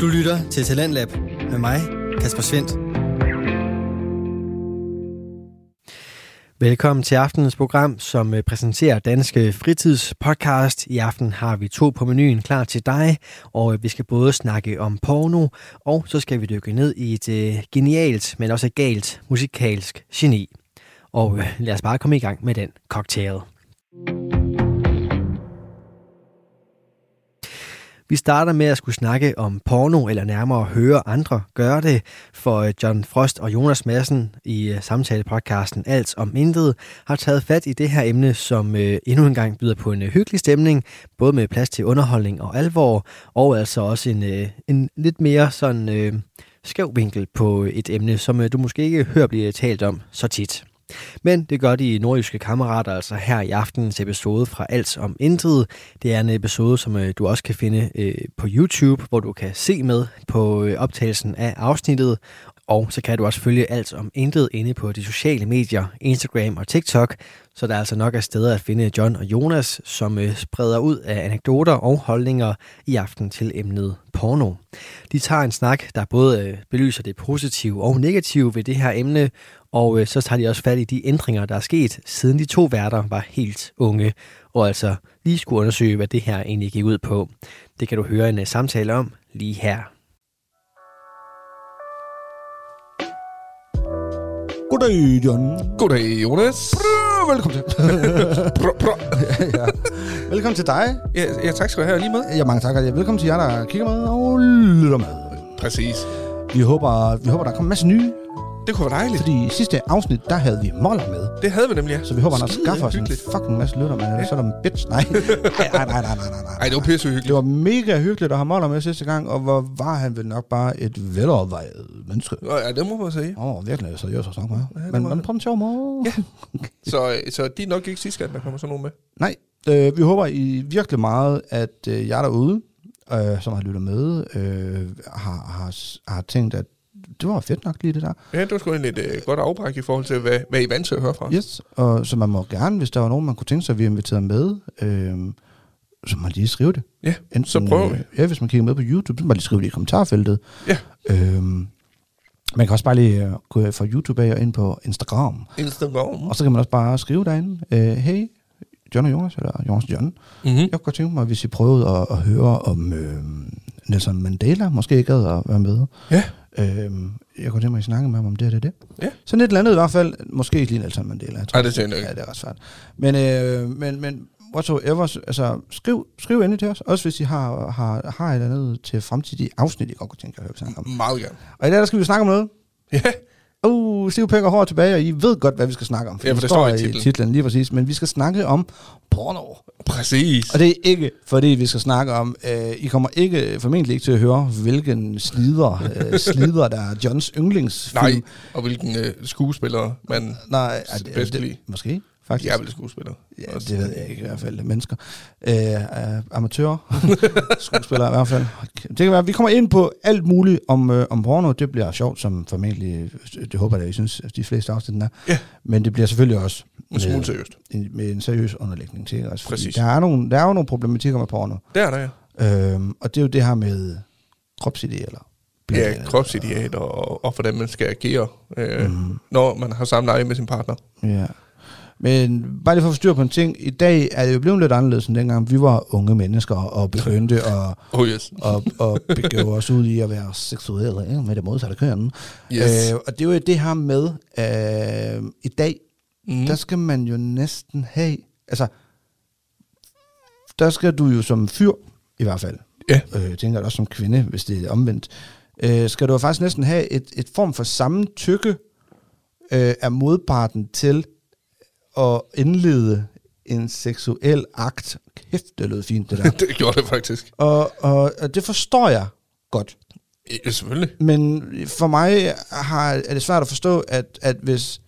Du lytter til Talentlab med mig, Kasper Svendt. Velkommen til aftenens program, som øh, præsenterer Danske Fritidspodcast. I aften har vi to på menuen klar til dig, og øh, vi skal både snakke om porno, og så skal vi dykke ned i et øh, genialt, men også galt musikalsk geni. Og lad os bare komme i gang med den cocktail. Vi starter med at skulle snakke om porno, eller nærmere høre andre gøre det, for øh, John Frost og Jonas Madsen i øh, samtalepodcasten Alt om Intet har taget fat i det her emne, som øh, endnu en gang byder på en hyggelig stemning, både med plads til underholdning og alvor, og altså også en, en lidt mere sådan øh, skæv vinkel på et emne, som du måske ikke hører blive talt om så tit. Men det gør de nordjyske kammerater altså her i aftenens episode fra Alt om Intet. Det er en episode, som øh, du også kan finde øh, på YouTube, hvor du kan se med på øh, optagelsen af afsnittet. Og så kan du også følge alt om intet inde på de sociale medier, Instagram og TikTok, så der er altså nok af steder at finde John og Jonas, som øh, spreder ud af anekdoter og holdninger i aften til emnet porno. De tager en snak, der både øh, belyser det positive og negative ved det her emne, og øh, så tager de også fat i de ændringer, der er sket, siden de to værter var helt unge, og altså lige skulle undersøge, hvad det her egentlig gik ud på. Det kan du høre en samtale om lige her. Goddag, John. Goddag, Jonas. Brr, velkommen til. Prøv, prøv. ja. Velkommen til dig. Ja, ja, tak skal du have lige med. Ja, mange tak. Ja, velkommen til jer, der kigger med og lytter med. Præcis. Vi håber, vi håber der kommer en masse nye. Det kunne være dejligt. Fordi i sidste afsnit, der havde vi Moller med. Det havde vi nemlig, ja. Så vi håber, han Skide skaffer os en fucking masse lytter med. Ja. Så er der en bitch. Nej. nej, nej, nej, nej, nej, nej. Ej, det var pisse hyggeligt. Det var mega hyggeligt at have Moller med sidste gang, og hvor var han vel nok bare et velovervejet menneske. Ja, det må man sige. Åh, oh, virkelig seriøst at snakke med. Ja, men, det. på en sjov måde. Ja. Så, så de er nok ikke sidste gang, der kommer sådan nogen med. Nej, øh, vi håber i virkelig meget, at øh, jer derude, øh, som har lyttet med, øh, har, har, har tænkt, at det var fedt nok lige det der. Ja, det var sgu egentlig et øh, godt afbræk i forhold til, hvad, hvad I er vant til at høre fra. Yes, og så man må gerne, hvis der var nogen, man kunne tænke sig, at vi inviterede med, øh, så må man lige skrive det. Ja, så prøver vi. Øh, ja, hvis man kigger med på YouTube, så må man lige skrive det i kommentarfeltet. Ja. Øh, man kan også bare lige øh, gå fra YouTube af og ind på Instagram. Instagram. Og så kan man også bare skrive derinde, øh, hey, John og Jonas, eller Jonas og John. Mm-hmm. Jeg kunne godt tænke mig, hvis I prøvede at, at høre om øh, Nelson Mandela, måske ikke gad at være med. Ja. Øh, jeg kunne tænke mig, at snakke med ham om det og det, det. Ja. Sådan et eller andet i hvert fald. Måske ikke lige Nelson Mandela. Jeg tror, Ej, det tænker jeg ikke. Ja, det er ret svært. Men, øh, men, men whatsoever, altså, skriv, skriv endelig til os. Også hvis I har, har, har et eller andet til fremtidige afsnit, I godt kunne tænke at høre, vi snakker om. Meget gerne. Og i dag der skal vi snakke om noget. Ja, Uh, stiv pæk og hår tilbage, og I ved godt, hvad vi skal snakke om. Ja, for det står i titlen. titlen. lige præcis. Men vi skal snakke om porno. præcis. Og det er ikke, fordi vi skal snakke om, øh, I kommer ikke formentlig ikke til at høre, hvilken slider, øh, slider der er Johns yndlingsfilm. Nej, og hvilken øh, skuespiller man Nej, er det, bedst det, lide. måske, faktisk. De er vel skuespillere. Ja, Også. det ved jeg ikke i hvert fald. Mennesker. Øh, øh, amatører. Skuespillere i hvert fald. Det kan være, vi kommer ind på alt muligt om, øh, om porno. Det bliver sjovt, som formentlig, det håber jeg, I synes, at de fleste afsnit er. Ja. Men det bliver selvfølgelig også En smule seriøst. en, med en seriøs underlægning til. Altså, Præcis. Der er, nogle, der er jo nogle problematikker med porno. Det er der, ja. Øhm, og det er jo det her med kropsidealer. Ja, kropsidealer og, og hvordan man skal agere, øh, mm. når man har samleje med sin partner. Ja. Men bare lige for at få styr på en ting. I dag er det jo blevet lidt anderledes end dengang vi var unge mennesker og begyndte at, Oh yes. at, at begave os ud i at være seksuelle ikke? med det modsatte køn. yes. Øh, og det er jo det her med, øh, i dag, mm. der skal man jo næsten have, altså, der skal du jo som fyr, i hvert fald, Ja. øh, jeg tænker også som kvinde, hvis det er omvendt, øh, skal du jo faktisk næsten have et, et form for samtykke øh, af modparten til at indlede en seksuel akt. Kæft, det lød fint, det der. det gjorde det faktisk. og, og, og det forstår jeg godt. Ja, selvfølgelig. Men for mig har, er det svært at forstå, at, at hvis...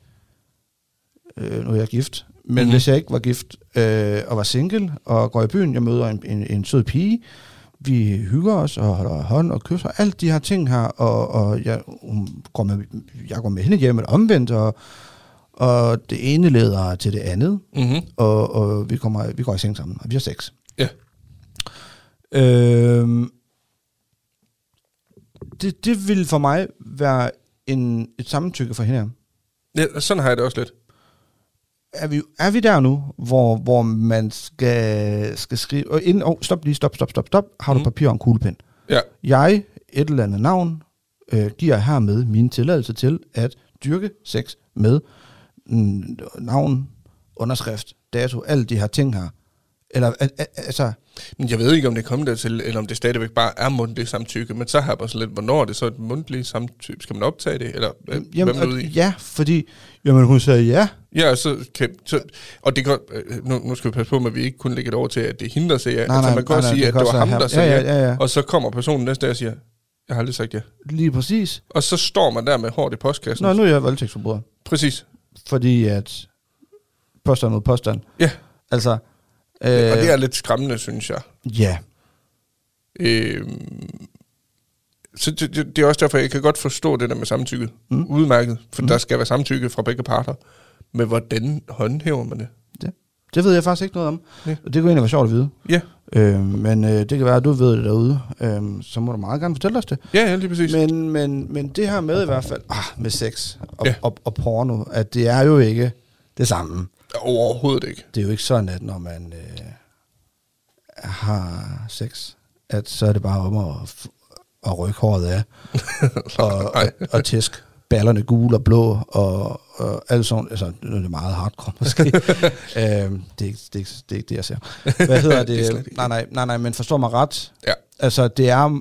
Øh, nu er jeg gift. Men Mhm. mm-hmm. hvis jeg ikke var gift øh, og var single og går i byen, jeg møder en, en, en sød pige, vi hygger os og holder hånd og kysser, alt de her ting her, og, og jeg, hun går med, jeg går med hende hjem eller omvendt, og, og det ene leder til det andet, Mm-hmm. og, og vi, kommer, vi går i seng sammen, og vi har sex. Ja. Øhm, det, det vil for mig være en, et samtykke for hende. Ja, sådan har jeg det også lidt. Er vi, er vi der nu, hvor, hvor man skal, skal skrive... Og inden, oh, stop lige, stop, stop, stop, stop. Har du Mhm. papir og en kuglepen? Ja, Jeg, et eller andet navn, øh, giver hermed min tilladelse til at dyrke sex med mm, navn, underskrift, dato, alle de her ting her. Eller, al- al- altså, men jeg ved ikke, om det er kommet dertil, eller om det stadigvæk bare er mundtligt samtykke. Men så har jeg bare sådan lidt, hvornår er det så et mundtligt samtykke? Skal man optage det? Eller øh, jamen, hvad er man i? ja, fordi, jamen hun sagde ja. Ja, så kan, så, og det kan, nu, nu skal vi passe på, at vi ikke kun lægger det over til, at det er hende, der siger ja. Nej, altså, nej, man kan nej, også nej, sige, det at det var ham, der sagde Ja, ja, ja, ja, ja. Og så kommer personen næste dag og siger, jeg har aldrig sagt ja. Lige præcis. Og så står man der med hårdt i postkassen. Nå, nu er jeg voldtægtsforbryder. Præcis. Fordi at påstand mod påstand. Ja, Altså, øh, øh, og det er lidt skræmmende, synes jeg. Ja, Øh, så det, det, det er også derfor, jeg kan godt forstå det der med samtykket. Mm. Udmærket, for mm. der skal være samtykke fra begge parter. Men hvordan håndhæver man det? Det, ved jeg faktisk ikke noget om. Ja. Og det kunne egentlig være sjovt at vide. Ja, Øh, men øh, det kan være, at du ved det derude. Øh, så må du meget gerne fortælle os det. ja, ja lige præcis. Men, Men, men, det her med i hvert fald, ah, med sex og, Ja. og, og porno, at det er jo ikke det samme. Overhovedet ikke. Det er jo ikke sådan, at når man øh, har sex, at så er det bare om at, at rykke håret af, og, og, og tæsk ballerne gule og blå, og, og alt sådan, altså nu er det meget hardcore måske. øhm, det, er ikke, det, ikke, det er ikke det, jeg ser. Hvad hedder Det det? ikke nej, nej, nej, nej, men forstår mig ret. Ja. Altså, det er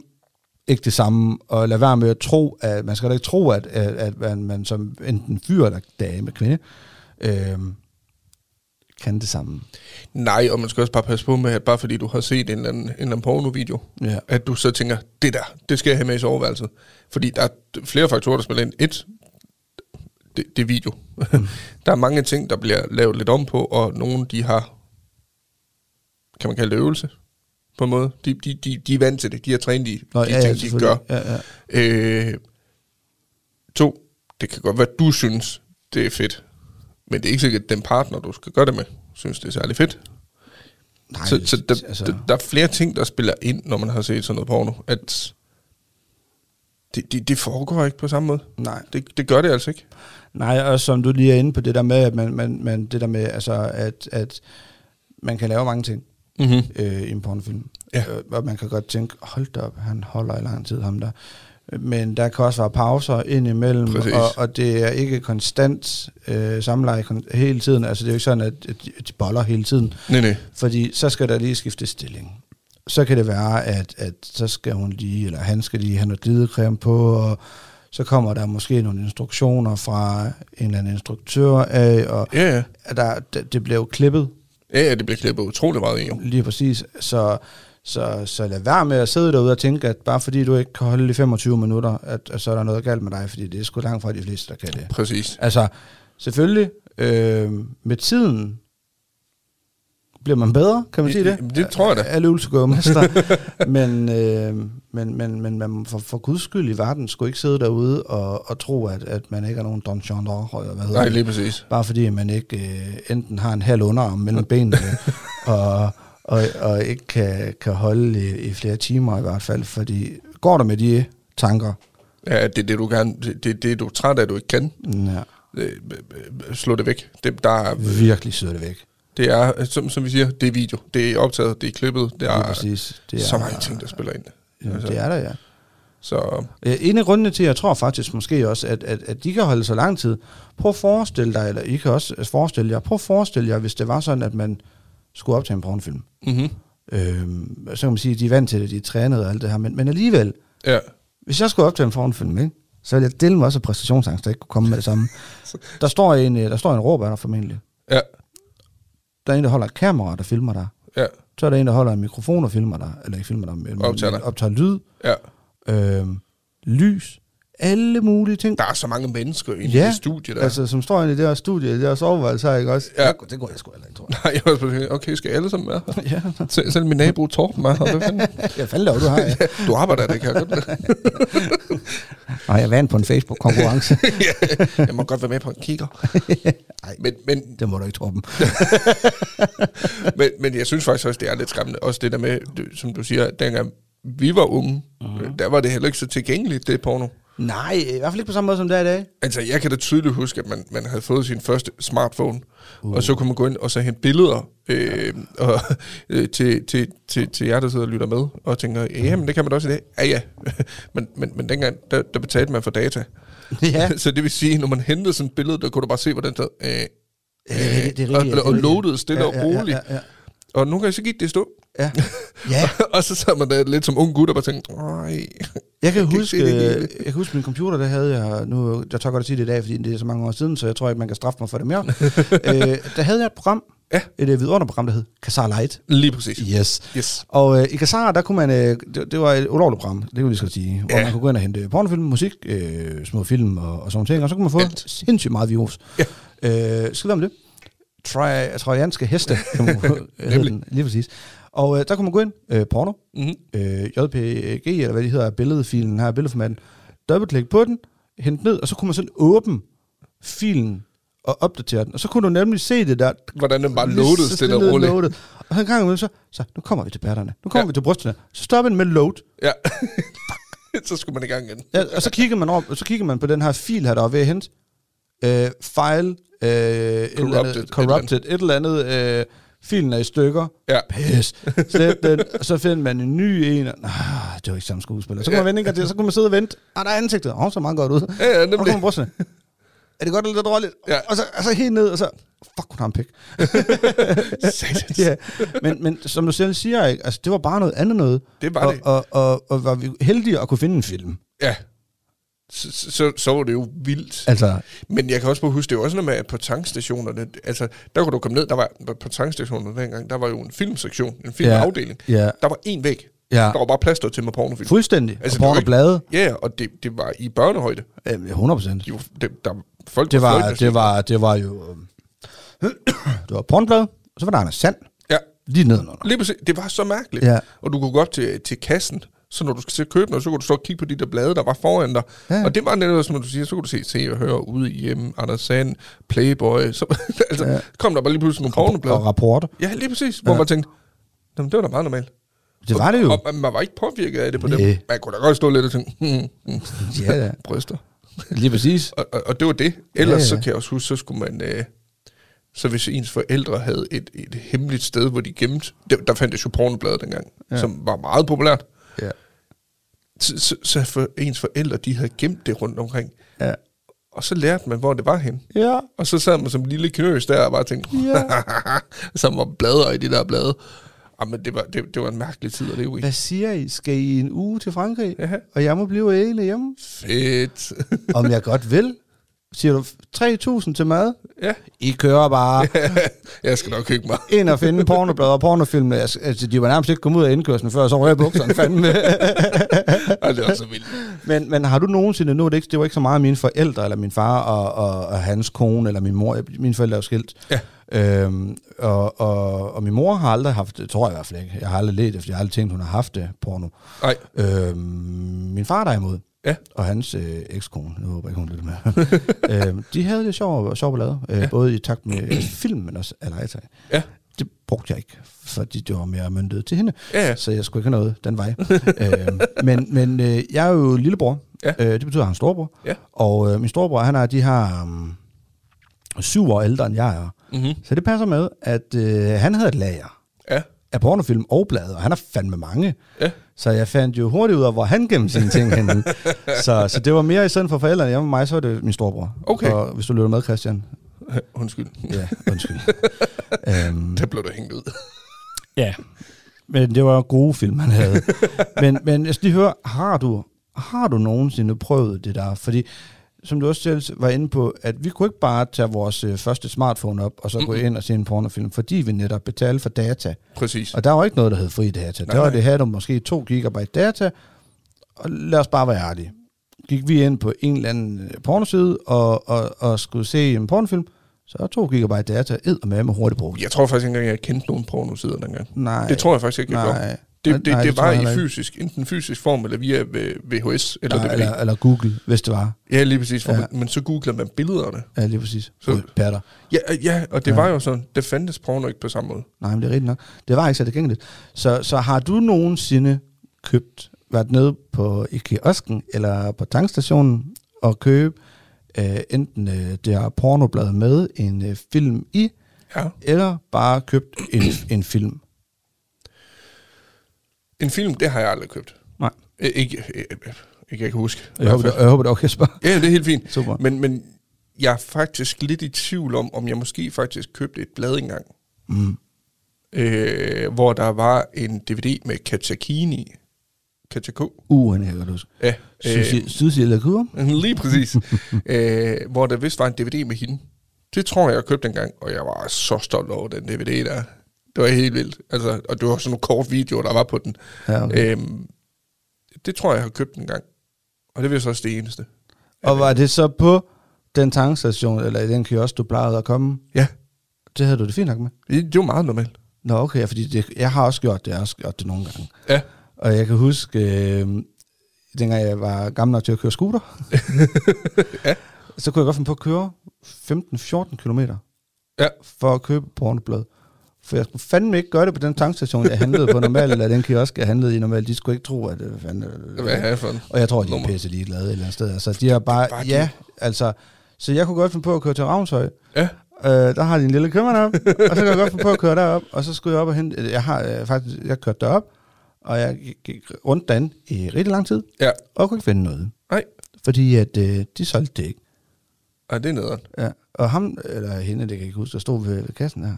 ikke det samme, og lad være med at tro, at man skal da ikke tro, at, at, at man, man som enten fyr eller dame, kvinde, øhm, kan det samme. Nej, og man skal også bare passe på med, at bare fordi du har set en eller anden, en eller anden porno-video, Ja. at du så tænker, det der, det skal jeg have med i soverværelset. Fordi der er flere faktorer, der spiller ind. Et, det, det video. der er mange ting, der bliver lavet lidt om på, og nogle, de har, kan man kalde det øvelse, på en måde. De, de, de, de er vant til det. De har trænet i Nå, de ja, ja, ting, de selvfølgelig. gør. Ja, ja. Øh, to, det kan godt være, du synes, det er fedt. Men det er ikke sikkert, at den partner, du skal gøre det med, synes, det er særlig fedt. Nej, så så der, altså, der, der er flere ting, der spiller ind, når man har set sådan noget porno, at det, det, det foregår ikke på samme måde. nej, Det, det gør det altså ikke. Nej, og som du lige er inde på det der med, at man, man, man det der med, altså, at, at man kan lave mange ting Mm-hmm. øh, i en pornofilm. Ja. Øh, og man kan godt tænke, hold da op, han holder i lang tid, ham der. Men der kan også være pauser ind imellem, Præcis. og, og det er ikke konstant øh, samleje kon- hele tiden. Altså det er jo ikke sådan, at, at de boller hele tiden. Nej, nej. Fordi så skal der lige skifte stilling. Så kan det være, at, at så skal hun lige, eller han skal lige have noget glidecreme på, og så kommer der måske nogle instruktioner fra en eller anden instruktør af, og Ja, ja. der, det det bliver jo klippet Ja, ja, det bliver klippet utrolig meget i, jo. Lige præcis. Så, så, så lad være med at sidde derude og tænke, at bare fordi du ikke kan holde i 25 minutter, at, at så er der noget galt med dig, fordi det er sgu langt fra de fleste, der kan det. Præcis. Altså, selvfølgelig, øh, med tiden bliver man bedre, kan man sige det? Det tror jeg da. Alle øvelser går jo mester. men, øh, men, men, men man for, for guds skyld i verden skulle ikke sidde derude og, og tro, at, at man ikke er nogen Don John eller hvad Nej, det? lige præcis. Bare fordi man ikke øh, enten har en halv underarm mellem benene, og, og, og ikke kan, kan holde i, i flere timer i hvert fald. Fordi går der med de tanker, Ja, det er det, du gerne, det, det, det, du er træt af, at du ikke kan. ja, Øh, øh, slå det væk. Det, der er, virkelig sidder det væk. Det er, som, som vi siger, det er video. Det er optaget, det er klippet. Det er, præcis. Det er, så mange ting, der spiller ind. Ja, Altså. det er der, ja. Så Øh, En af grundene til, jeg tror faktisk måske også, at, at, at de kan holde så lang tid. Prøv at forestille dig, eller I kan også forestille jer, prøv at forestille jer, hvis det var sådan, at man skulle optage en pornofilm. mm-hmm. Øhm, så kan man sige, at de er vant til det, de er trænet og alt det her, men, men alligevel, ja, Hvis jeg skulle optage en pornofilm, ikke? så ville jeg dele mig også af præstationsangst, der ikke kunne komme med det samme. Der står en, øh, der står en råber der formentlig. ja, Der er en, der holder et kamera, der filmer dig. ja, Så er der en, der holder en mikrofon og filmer dig. Eller ikke filmer dig, men Optager dig. optager lyd, ja. øhm, lys, alle mulige ting. Der er så mange mennesker inde Ja, i det studie der. Altså, som står inde i det her studie, det her soveværelse her, ikke også? Ja. Det, det går jeg sgu heller ikke, tror Nej, jeg var okay, skal alle sammen være her? jeg. ja. Selv, selv min nabo Torben er her. Hvad fanden? Jeg fandt laver du har, ja. Du arbejder det, kan jeg godt. Nej, jeg vandt på en Facebook-konkurrence. ja, jeg må godt være med på en kigger. Nej. Men, men, det må du ikke, Torben. men, men jeg synes faktisk også, det er lidt skræmmende. Også det der med, som du siger, dengang vi var unge, mm. der var det heller ikke så tilgængeligt, det porno. Nej, i hvert fald ikke på samme måde som det er i dag. Altså, jeg kan da tydeligt huske, at man, man havde fået sin første smartphone, uh. og så kunne man gå ind og så hente billeder øh, og, øh, til, til, til, til jer, der sidder og lytter med, og tænker, ja, men det kan man da også i dag. Ja, ja. men, men, men dengang, der, der betalte man for data. Ja. så det vil sige, når man hentede sådan et billede, der kunne du bare se, hvordan det øh, Ja, det er det er og, rigtigt, det er og rigtigt. loadede stille Ja, og ja, ja, roligt. ja, ja. Og nogle gange så gik det stå. Ja. ja. og så sad man der lidt som ung gut og bare tænkte, nej. Jeg kan, kan huske, jeg, jeg kan huske min computer, der havde jeg, nu, jeg tør godt at sige det i dag, fordi det er så mange år siden, så jeg tror ikke, man kan straffe mig for det mere. øh, der havde jeg et program, Ja. et øh, vidunderprogram, der hed Kazar Light. Lige præcis. Yes. Yes. Og øh, i Kazar, der kunne man, øh, det, det var et ulovligt program, det kunne jeg lige skal sige, hvor Ja. man kunne gå ind og hente pornofilm, musik, øh, små film og, og sådan ting, og så kunne man få Alt. sindssygt meget virus. Ja. Øh, skal vi om det? Trojanske heste, kan man hedde Nemlig. den, lige præcis. Og øh, der kunne man gå ind, øh, porno, Mm-hmm. øh, JPG, eller hvad det hedder, billedfilen her, billedformaten, dobbeltklik på den, hente ned, og så kunne man sådan åbne filen og opdatere den. Og så kunne du nemlig se det der. Hvordan den bare loadede stille og roligt. loaded. Og så en gang imellem, så, så nu kommer vi til bærterne. Nu kommer Ja. vi til brysterne. Så stopper den med load. Ja. så skulle man i gang igen. Ja, og så kigger man over, og så kigger man på den her fil her, der er ved at hente. Øh, file, øh, et eller andet, Corrupted, et corrupted, et eller andet, øh, filen er i stykker. Ja. Pis. Slet den, og så finder man en ny en. og- Ah, det var ikke samme skuespiller. Så kunne man vente til, så kunne man sidde og vente. Ah, der er ansigtet. Åh, oh, så meget godt ud. Ja, ja, Og nemlig. kommer brysterne. Er det godt eller lidt dårligt? Ja. Og så, og så helt ned, og så... Fuck, hun har en pik. Ja. men, men som du selv siger, ikke? Altså, det var bare noget andet noget. Det var og, det. Og, og, og, var vi heldige at kunne finde en film. Ja. Så, så, så var det jo vildt. Altså, Men jeg kan også bare huske, det var også noget med, at på tankstationerne, altså, der kunne du komme ned, der var på tankstationerne dengang, der var jo en filmsektion, en filmafdeling. ja, Der var en væg. ja. Der var bare plads til med pornofilm. Fuldstændig. Altså, og porno ikke- blade. Ja, og det, det var i børnehøjde. Øh, 100 procent. Det, der, folk Det var, fløjtende det var, det var jo... øhm, det var pornoblad, og så var der Anders Sand. Ja, Lige nedenunder. lige præcis. Det var så mærkeligt. Ja. Og du kunne gå op til, til kassen, så når du skal til at købe noget, så kunne du stå og kigge på de der blade, der var foran dig. Ja. Og det var netop, som du siger, så kunne du se, se og høre ude i hjemme, Anders Sand, Playboy. Så, altså, Ja. kom der bare lige pludselig nogle pornoblade. Og rapporter. Ja, lige præcis. Hvor Ja. man tænkte, "Jamen, det var da meget normalt. Det var det jo. Og, og man var ikke påvirket af det på Næh. dem. Man kunne da godt stå lidt og tænke, hmm, hmm, Ja, ja. bryster. Lige præcis. Og, og, og det var det. Ellers Ja, ja. så kan jeg også huske, så skulle man... Øh, så hvis ens forældre havde et, et hemmeligt sted, hvor de gemte... Der, der fandtes jo pornoblade dengang, ja. som var meget populært. Ja. Så, så, så for ens forældre, de havde gemt det rundt omkring. Ja. Og så lærte man, hvor det var hen. Ja. Og så sad man som en lille knøs der og bare tænkte, Ja. som var bladre i de der blade. Jamen, det var, det, det var en mærkelig tid at leve i. Hvad siger I? Skal I en uge til Frankrig? Ja. Og jeg må blive alene hjemme? Fedt. Om jeg godt vil? Siger du 3.000 til mad? ja, I kører bare jeg skal nok hygge mig. ind og finde pornoblad og pornofilm. Altså, altså, de var nærmest ikke kommet ud af indkørslen før, så røg bukserne fandme. Ej, det var så vildt. men, men har du nogensinde, nu det, ikke, det var ikke så meget mine forældre, eller min far og, og, og hans kone, eller min mor, mine forældre er skilt. Ja. Øhm, og, og, og min mor har aldrig haft det, tror jeg i hvert fald ikke. Jeg har aldrig let efter, jeg har aldrig tænkt, hun har haft det, porno. Nej, Øhm, min far derimod, Ja. og hans øh, ekskone, nu håber jeg ikke, hun lytter med, øhm, de havde det sjovt sjov ballade, øh, ja. både i takt med øh, film, men også Alaita. Ja. Det brugte jeg ikke, fordi det var mere myndet til hende, ja, ja. så jeg skulle ikke have noget den vej. øhm, men men øh, jeg er jo lillebror, Ja. øh, det betyder, at han er storebror, Ja. og øh, min storebror, han er de her um, syv år ældre, end jeg er. Mm-hmm. Så det passer med, at øh, han havde et lager af pornofilm og blade, og han har fandme mange. ja. Så jeg fandt jo hurtigt ud af, hvor han gemte sine ting henne. så, så det var mere i stedet for forældrene hjemme med mig, så var det min storebror. Okay. Og hvis du lytter med, Christian. Undskyld. Ja, undskyld. øhm, Der blev du hængt ud. ja. Men det var gode film, han havde. men, men jeg skal lige høre, har du, har du nogensinde prøvet det der? Fordi, som du også selv var inde på, at vi kunne ikke bare tage vores øh, første smartphone op, og så gå Mm-mm. ind og se en pornofilm, fordi vi netop betalte for data. Præcis. Og der var ikke noget, der hed fri data. Nej, der var nej. det her, du måske 2 gigabyte data, og lad os bare være ærlige. Gik vi ind på en eller anden øh, pornoside og, og, og skulle se en pornofilm, så er 2 gigabyte data ed med med hurtigt brugt. Jeg tror faktisk ikke engang, jeg kendte nogen pornosider dengang. Nej. Det tror jeg faktisk ikke, jeg gjorde. Det, det, nej, det, tror var i fysisk, enten fysisk form, eller via V- VHS, eller Nej, DVD. eller, eller Google, hvis det var. Ja, lige præcis. For Ja. man, men så googler man billederne. Ja, lige præcis. Så-. Patter. Ja, ja og det ja. var jo sådan, det fandtes porno ikke på samme måde. Nej, men det er rigtigt nok. Det var ikke så tilgængeligt. Så, så har du nogensinde købt, været nede på i kiosken eller på tankstationen og købe øh, enten øh, det her pornoblad med en øh, film i, Ja. eller bare købt en, en film. En film, det har jeg aldrig købt. Nej. Ikke, ikke jeg kan huske. Jeg håber, det, jeg håber det er okay, Jesper. Ja, det er helt fint. Super. Men, men jeg er faktisk lidt i tvivl om, om jeg måske faktisk købte et blad engang, Mm. øh, hvor der var en DVD med Katja Kine i. Katja K. Uh, han kan godt huske. Ja, Øh, Kur? lige præcis. øh, hvor der vist var en DVD med hende. Det tror jeg, jeg købte en gang, og jeg var så stolt over den DVD der. Det var helt vildt. Altså, og det var sådan nogle kort videoer, der var på den. Ja, okay. Øhm, det tror jeg, jeg har købt en gang. Og det er vist også det eneste. Og var det så på den tankstation, eller i den kiosk, du plejede at komme? Ja, Det havde du det fint nok med? det, det var meget normalt. Nå, okay, fordi det, jeg har også gjort det, jeg har også gjort det nogle gange. Ja, Og jeg kan huske, øh, dengang jeg var gammel nok til at køre scooter, Ja. så kunne jeg godt finde på at køre 15-14 km Ja. for at købe pornoblad. For jeg skulle fandme ikke gøre det på den tankstation, jeg handlede på normalt, eller den kiosk, jeg handlede i normalt. De skulle ikke tro, at det fandme... hvad er for? Og jeg tror, de er pisse ligeglade et eller andet sted. Altså, de har bare... var de. Ja, altså... Så jeg kunne godt finde på at køre til Ravnshøj. Ja, Øh, der har de en lille købmand op, og så kan jeg godt finde på at køre derop, og så skulle jeg op og hente... Jeg har øh, faktisk... Jeg kørte derop, og jeg gik- rundt derinde i rigtig lang tid, ja. og kunne ikke finde noget. Nej, Fordi at øh, de solgte det ikke. Ej, det er nederen. Ja. Og ham, eller hende, det kan jeg ikke huske, der stod ved, ved kassen her.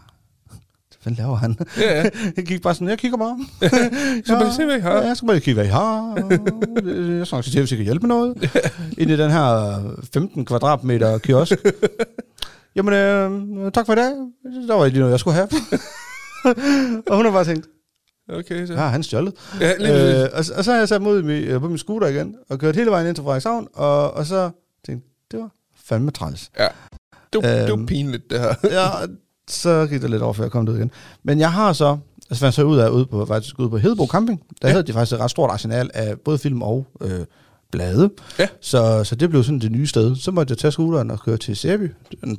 Hvad laver han? Ja, ja. jeg gik bare sådan, jeg kigger bare. Så må de se, hvad I har. Ja, jeg skal bare kigge, hvad I har. jeg se til, hvis I kan hjælpe med noget. Ind i den her 15 kvadratmeter kiosk. Jamen, øh, tak for i dag. Der var lige noget, jeg skulle have. og hun har bare tænkt, Okay, så. ja, han stjålet. Ja, lige Øh, og, og, så har jeg sat mod mi, øh, på min scooter igen, og kørt hele vejen ind til Frederikshavn, og, og så tænkte det var fandme træls. Ja. Det, var, det var Øhm. pinligt, det her. ja, så gik det lidt over, før jeg kom ud igen. Men jeg har så, altså fandt så ud af, ude på, faktisk ude på Hedebo Camping, der Ja. havde de faktisk et ret stort arsenal af både film og øh, blade. Ja. Så, så det blev sådan det nye sted. Så måtte jeg tage scooteren og køre til Sæby,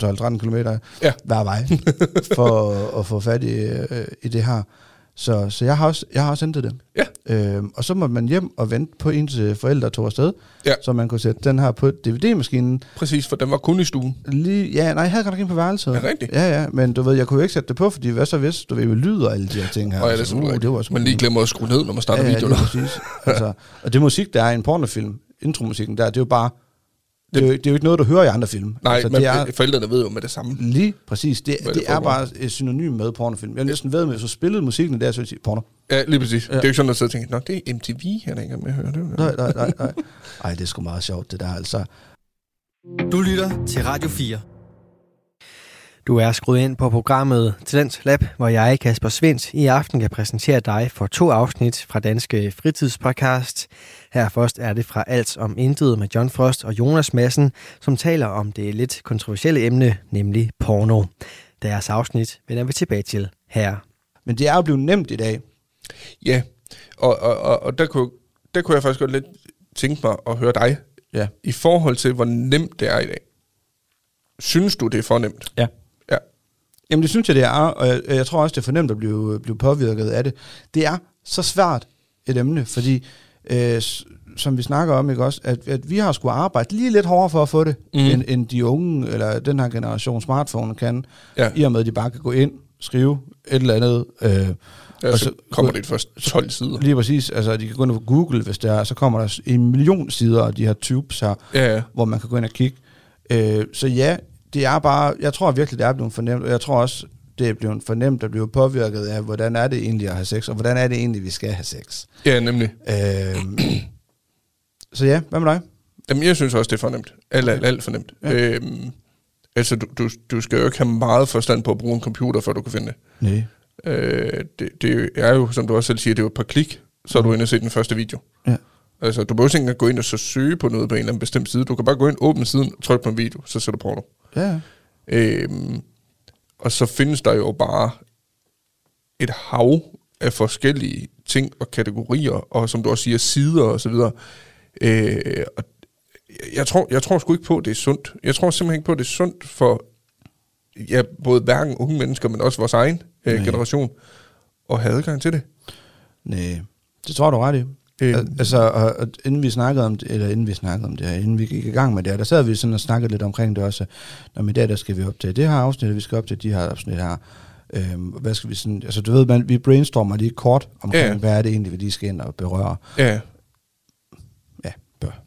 12-13 km Ja. hver vej, for at, at få fat i, øh, i det her. Så, så jeg har også, jeg har også hentet det. Ja. Øhm, og så må man hjem og vente på ens forældre tog afsted, Ja. så man kunne sætte den her på DVD-maskinen. Præcis, for den var kun i stuen. Lige, ja, nej, jeg havde godt nok ind på værelset. Det rigtigt? Ja, ja, men du ved, jeg kunne jo ikke sætte det på, fordi hvad så hvis, du ved, med lyd og alle de her ting her. Og ja, det er Altså, sådan, uh, det var man lige glemmer at skrue ned, når man starter ja, ja, videoen. lige præcis. altså, og det musik, der er i en pornofilm, intromusikken der, det er jo bare, det, er, jo, det er jo ikke noget, du hører i andre film. Nej, altså, men det er, forældrene ved jo med det samme. lige præcis, det, det, det er bare et synonym med pornofilm. Jeg har næsten ved med, så spillede musikken der, så jeg sige, porno. Ja, lige præcis. Ja. Det er jo ikke sådan, at sidde og tænke, Nå, det er MTV, han er ikke med at høre det. Nej, nej, nej, nej. Ej, det er sgu meget sjovt, det der, altså. Du lytter til Radio 4. Du er skruet ind på programmet Talent Lab, hvor jeg, Kasper Svendt, i aften kan præsentere dig for to afsnit fra Danske Fritidspodcast. Her først er det fra Alt om Intet med John Frost og Jonas Madsen, som taler om det lidt kontroversielle emne, nemlig porno. Deres afsnit vender vi tilbage til her. Men det er jo blevet nemt i dag. Ja, og, og, og, og der, kunne, der kunne jeg faktisk godt lidt tænke mig at høre dig, Ja. i forhold til, hvor nemt det er i dag. Synes du, det er for nemt? Ja. Ja. Jamen det synes jeg, det er, og jeg, jeg tror også, det er for nemt at blive, blive påvirket af det. Det er så svært et emne, fordi, øh, som vi snakker om, ikke også, at, at vi har skulle arbejde lige lidt hårdere for at få det, mm. end, end de unge, eller den her generation smartphone kan, Ja. i og med, at de bare kan gå ind, skrive et eller andet, øh, Ja, Og så, så- kommer det først 12 sider. lige præcis, altså de kan gå ind på Google, hvis der er, så kommer der en million sider af de her tubes her, Ja, ja. hvor man kan gå ind og kigge. Øh, så ja, det er bare, jeg tror virkelig, det er blevet fornemt, og jeg tror også, det er blevet fornemt at blive påvirket af, hvordan er det egentlig at have sex, og hvordan er det egentlig, vi skal have sex. ja, nemlig. Øh, så ja, hvad med dig? Jamen, jeg synes også, det er for nemt. Alt, alt, alt for nemt. Ja. Øhm, altså, du, du, du skal jo ikke have meget forstand på at bruge en computer, før du kan finde det. Nej. Øh, det, det er jo, som du også selv siger, det er jo et par klik, så er du inde og se den første video. Ja. Altså, du behøver ikke engang gå ind og så søge på noget på en eller anden bestemt side. Du kan bare gå ind, åbne siden, trykke på en video, så ser du porno. Ja, ja. Øhm, og så findes der jo bare et hav af forskellige ting og kategorier, og som du også siger, sider og så videre. Øh, og jeg tror, jeg tror sgu ikke på, at det er sundt. Jeg tror simpelthen ikke på, at det er sundt for ja, både hverken unge mennesker, men også vores egen øh, Nej. generation, at have adgang til det. Nej, det tror du ret i. Øh, Al- Altså, og, og inden vi snakkede om det, eller inden vi snakkede om det her, inden vi gik i gang med det her, der sad vi sådan og snakkede lidt omkring det også. Når i dag, der skal vi op til det her afsnit, vi skal op til de her afsnit her. Øhm, hvad skal vi sådan, altså du ved, man, vi brainstormer lige kort omkring, Ja. hvad er det egentlig, vi lige skal ind og berøre. ja, Ja, bør.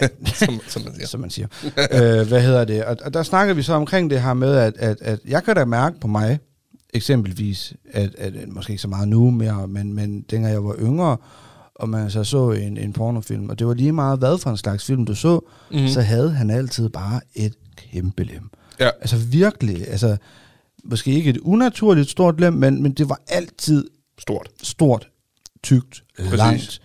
Ja, som, som man siger. som man siger. øh, hvad hedder det? Og, og der snakker vi så omkring det her med, at, at, at jeg kan da mærke på mig, eksempelvis, at, at, at måske ikke så meget nu mere, men, men dengang jeg var yngre, og man så så en, en pornofilm, og det var lige meget, hvad for en slags film du så, mm. så havde han altid bare et kæmpe lem. Ja. Altså virkelig, altså måske ikke et unaturligt stort lem, men, men det var altid Stort. stort, tykt, Præcis. langt.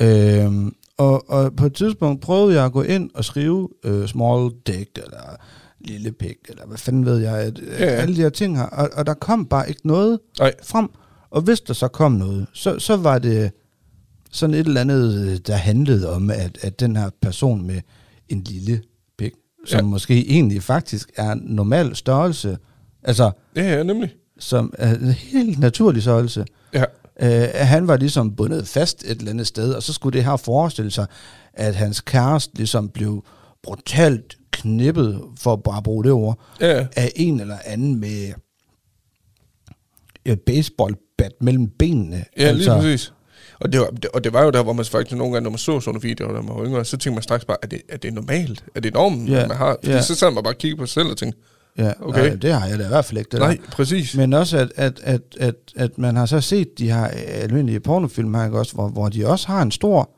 Øhm, og, og på et tidspunkt prøvede jeg at gå ind og skrive øh, small dick, eller lille pik, eller hvad fanden ved jeg, at, Ja, ja. alle de her ting her, og, og der kom bare ikke noget Nej, frem. Og hvis der så kom noget, så, så var det sådan et eller andet, øh, der handlede om, at, at den her person med en lille pik, som Ja. måske egentlig faktisk er normal størrelse, altså ja, ja, nemlig. som er en helt naturlig størrelse, Ja, Øh, han var ligesom bundet fast et eller andet sted, og så skulle det her forestille sig, at hans kæreste ligesom blev brutalt knippet, for at bare bruge det ord, ja, af en eller anden med et baseballbat mellem benene. ja lige præcis. Og det, var, og det var jo der, hvor man faktisk nogle gange, når man så sådan nogle videoer, når man var yngre, så tænkte man straks bare, er det, er det normalt? Er det normen, Ja, yeah, man har? Fordi ja. så sad man bare og kiggede på sig selv og tænkte, Ja, Okay. Nej, det har jeg da i hvert fald ikke. Det nej, Der. præcis. Men også, at, at, at, at, at man har så set de her almindelige pornofilm her, ikke også, hvor, hvor de også har en stor...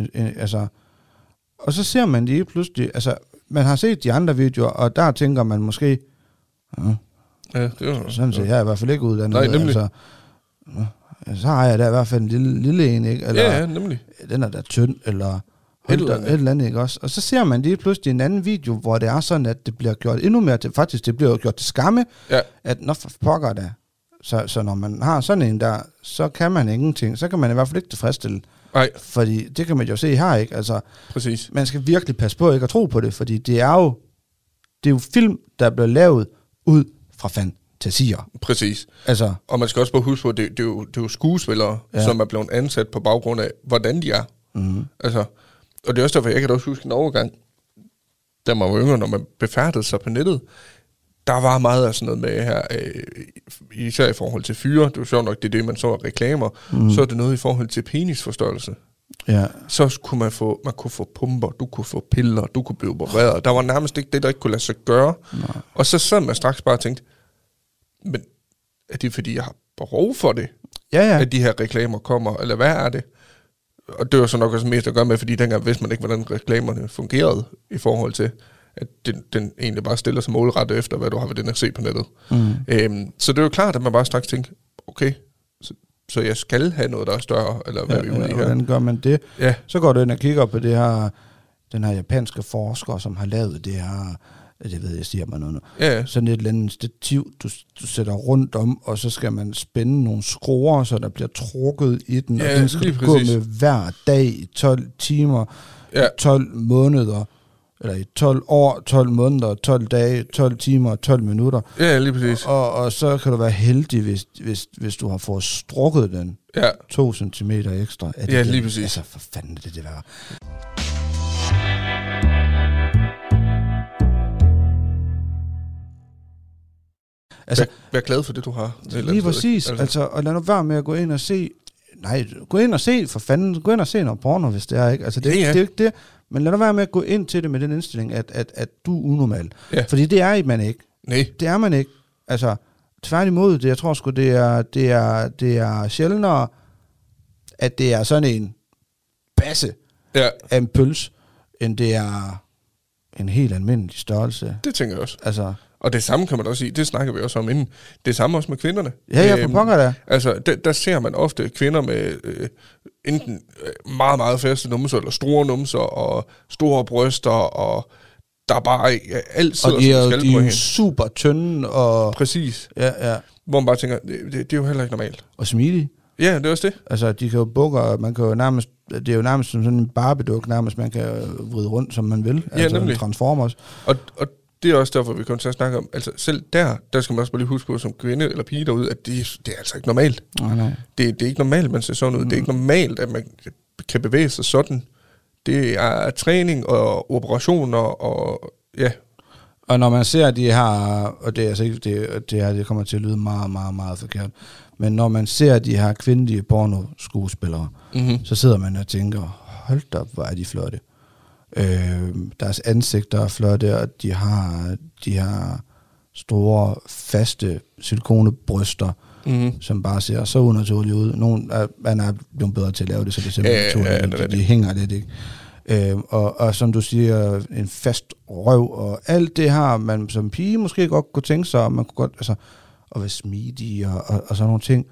En, en, altså, og så ser man lige pludselig... Altså, man har set de andre videoer, og der tænker man måske... Ja, Ja, det var, sådan ser jeg i hvert fald ikke uddannet. Nej, nemlig. Altså, nå, så har jeg da i hvert fald en lille, lille en, ikke? Eller, ja, ja, nemlig. den er da tynd, eller Et eller andet. et eller andet, ikke også? Og så ser man lige pludselig en anden video, hvor det er sådan, at det bliver gjort endnu mere til, faktisk det bliver gjort til skamme, Ja, at når for pokker da, så, så når man har sådan en der, så kan man ingenting, så kan man i hvert fald ikke tilfredsstille, nej, fordi det kan man jo se her, ikke? Altså, præcis. man skal virkelig passe på ikke at tro på det, fordi det er jo, det er jo film, der bliver lavet ud fra fantasier. Præcis. Altså, Og man skal også bare huske på, at det, det, er, jo, det er jo skuespillere, ja. Som er blevet ansat på baggrund af, hvordan de er. mm, Altså, og det er også derfor, jeg kan også huske en overgang, da man var yngre, når man befærdede sig på nettet, der var meget af sådan noget med her, øh, især i forhold til fyre, det var sjovt nok, det er det, man så af reklamer, mm. så er det noget i forhold til penisforstørrelse. ja, Så kunne man få, man kunne få pumper, du kunne få piller, du kunne blive opereret. Der var nærmest ikke det, der ikke kunne lade sig gøre. Nej. Og så sad man straks bare og tænkte, men er det fordi, jeg har behov for det? ja, ja, at de her reklamer kommer, eller hvad er det? Og det var så nok også mest at gøre med, fordi dengang vidste man ikke, hvordan reklamerne fungerede i forhold til, at den, den egentlig bare stiller sig målrettet efter, hvad du har ved den at se på nettet. mm, Øhm, så det er jo klart, at man bare straks tænker, okay, så, så jeg skal have noget, der er større, eller hvad ja, er vi ude ja, i her? hvordan gør man det? Ja, Så går du ind og kigger på det her, den her japanske forsker, som har lavet det her, det ved jeg, siger mig noget nu, ja, sådan et eller andet stativ, du, du sætter rundt om, og så skal man spænde nogle skruer, så der bliver trukket i den, Ja, og den skal gå med hver dag i 12 timer, ja, i 12 måneder, eller i 12 år, 12 måneder, 12 dage, 12 timer, 12 minutter. ja, lige præcis. Og, og så kan du være heldig, hvis, hvis, hvis du har fået strukket den Ja, 2 cm ekstra. Er det Ja, det? lige præcis. Altså, for fanden er det det værd. Altså, vær, vær glad for det, du har. Lige sted, præcis. ikke? Altså, og lad nu være med at gå ind og se... Nej, gå ind og se, for fanden. Gå ind og se noget porno, hvis det er, ikke? Altså, det, er Ja, ja. det er jo ikke det. Men lad nu være med at gå ind til det med den indstilling, at, at, at du er unormal. Ja. Fordi det er man ikke. Nej, Det er man ikke. Altså, tværtimod, det, jeg tror sgu, det er, det er, det er sjældnere, at det er sådan en basse ja, af en pøls, end det er en helt almindelig størrelse. det tænker jeg også. Altså, Og det samme kan man også sige, det snakker vi også om inden. Det samme også med kvinderne. ja, ja, for Øhm, pokker da. Altså, der, der ser man ofte kvinder med øh, enten øh, meget, meget faste numser, eller store numser, og store bryster, og der er bare ikke alt sidder Og de er, de er jo super tynde og, Præcis. ja, ja, Hvor man bare tænker, det, det, det er jo heller ikke normalt. og smidige. Ja, det er også det. Altså, de kan jo bukke, og man kan jo nærmest, det er jo nærmest som sådan en barbeduk, nærmest man kan vride rundt, som man vil. altså, nemlig. Transformers. Og, og det er også derfor, vi kommer til at snakke om, altså selv der, der skal man også bare lige huske på, som kvinde eller pige derude, at det, det er altså ikke normalt. Nej, nej. Det, det er ikke normalt, man ser sådan ud. Mm. Det er ikke normalt, at man kan bevæge sig sådan. Det er træning og operationer og ja, Og når man ser de her, og det er altså ikke, det, det, her, det kommer til at lyde meget, meget, meget forkert, men når man ser de her kvindelige pornoskuespillere, mm-hmm. så sidder man og tænker, hold da op, hvor er de flotte. Øh, deres ansigter er flotte, og de har de her store, faste silikonebryster, Mm-hmm. som bare ser så unaturlige ud. Nogle er, man er blevet bedre til at lave det, så det ser ja, naturligt ud. de, hænger lidt, ikke? Øh, og, og som du siger, en fast røv, og alt det her, man som pige måske godt kunne tænke sig, og man kunne godt, altså, at være smidig og, og, og sådan nogle ting.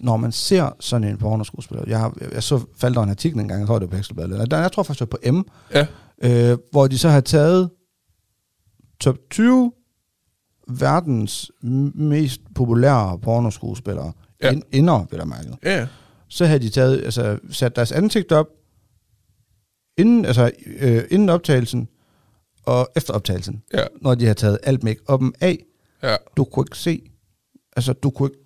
Når man ser sådan en pornoskuespiller, jeg, har, jeg så faldt der en artikel engang, jeg tror det var på Ekstrabladet, eller der, jeg tror faktisk det var på M, Ja, øh, hvor de så har taget top 20 verdens mest populære pornoskuespillere, Ja. ind, inder, vil jeg mærke. ja, Så havde de taget, altså, sat deres ansigt op, inden, altså, øh, inden optagelsen, og efter optagelsen, ja, når de har taget alt make-up'en af, ja. du kunne ikke se, altså du kunne ikke,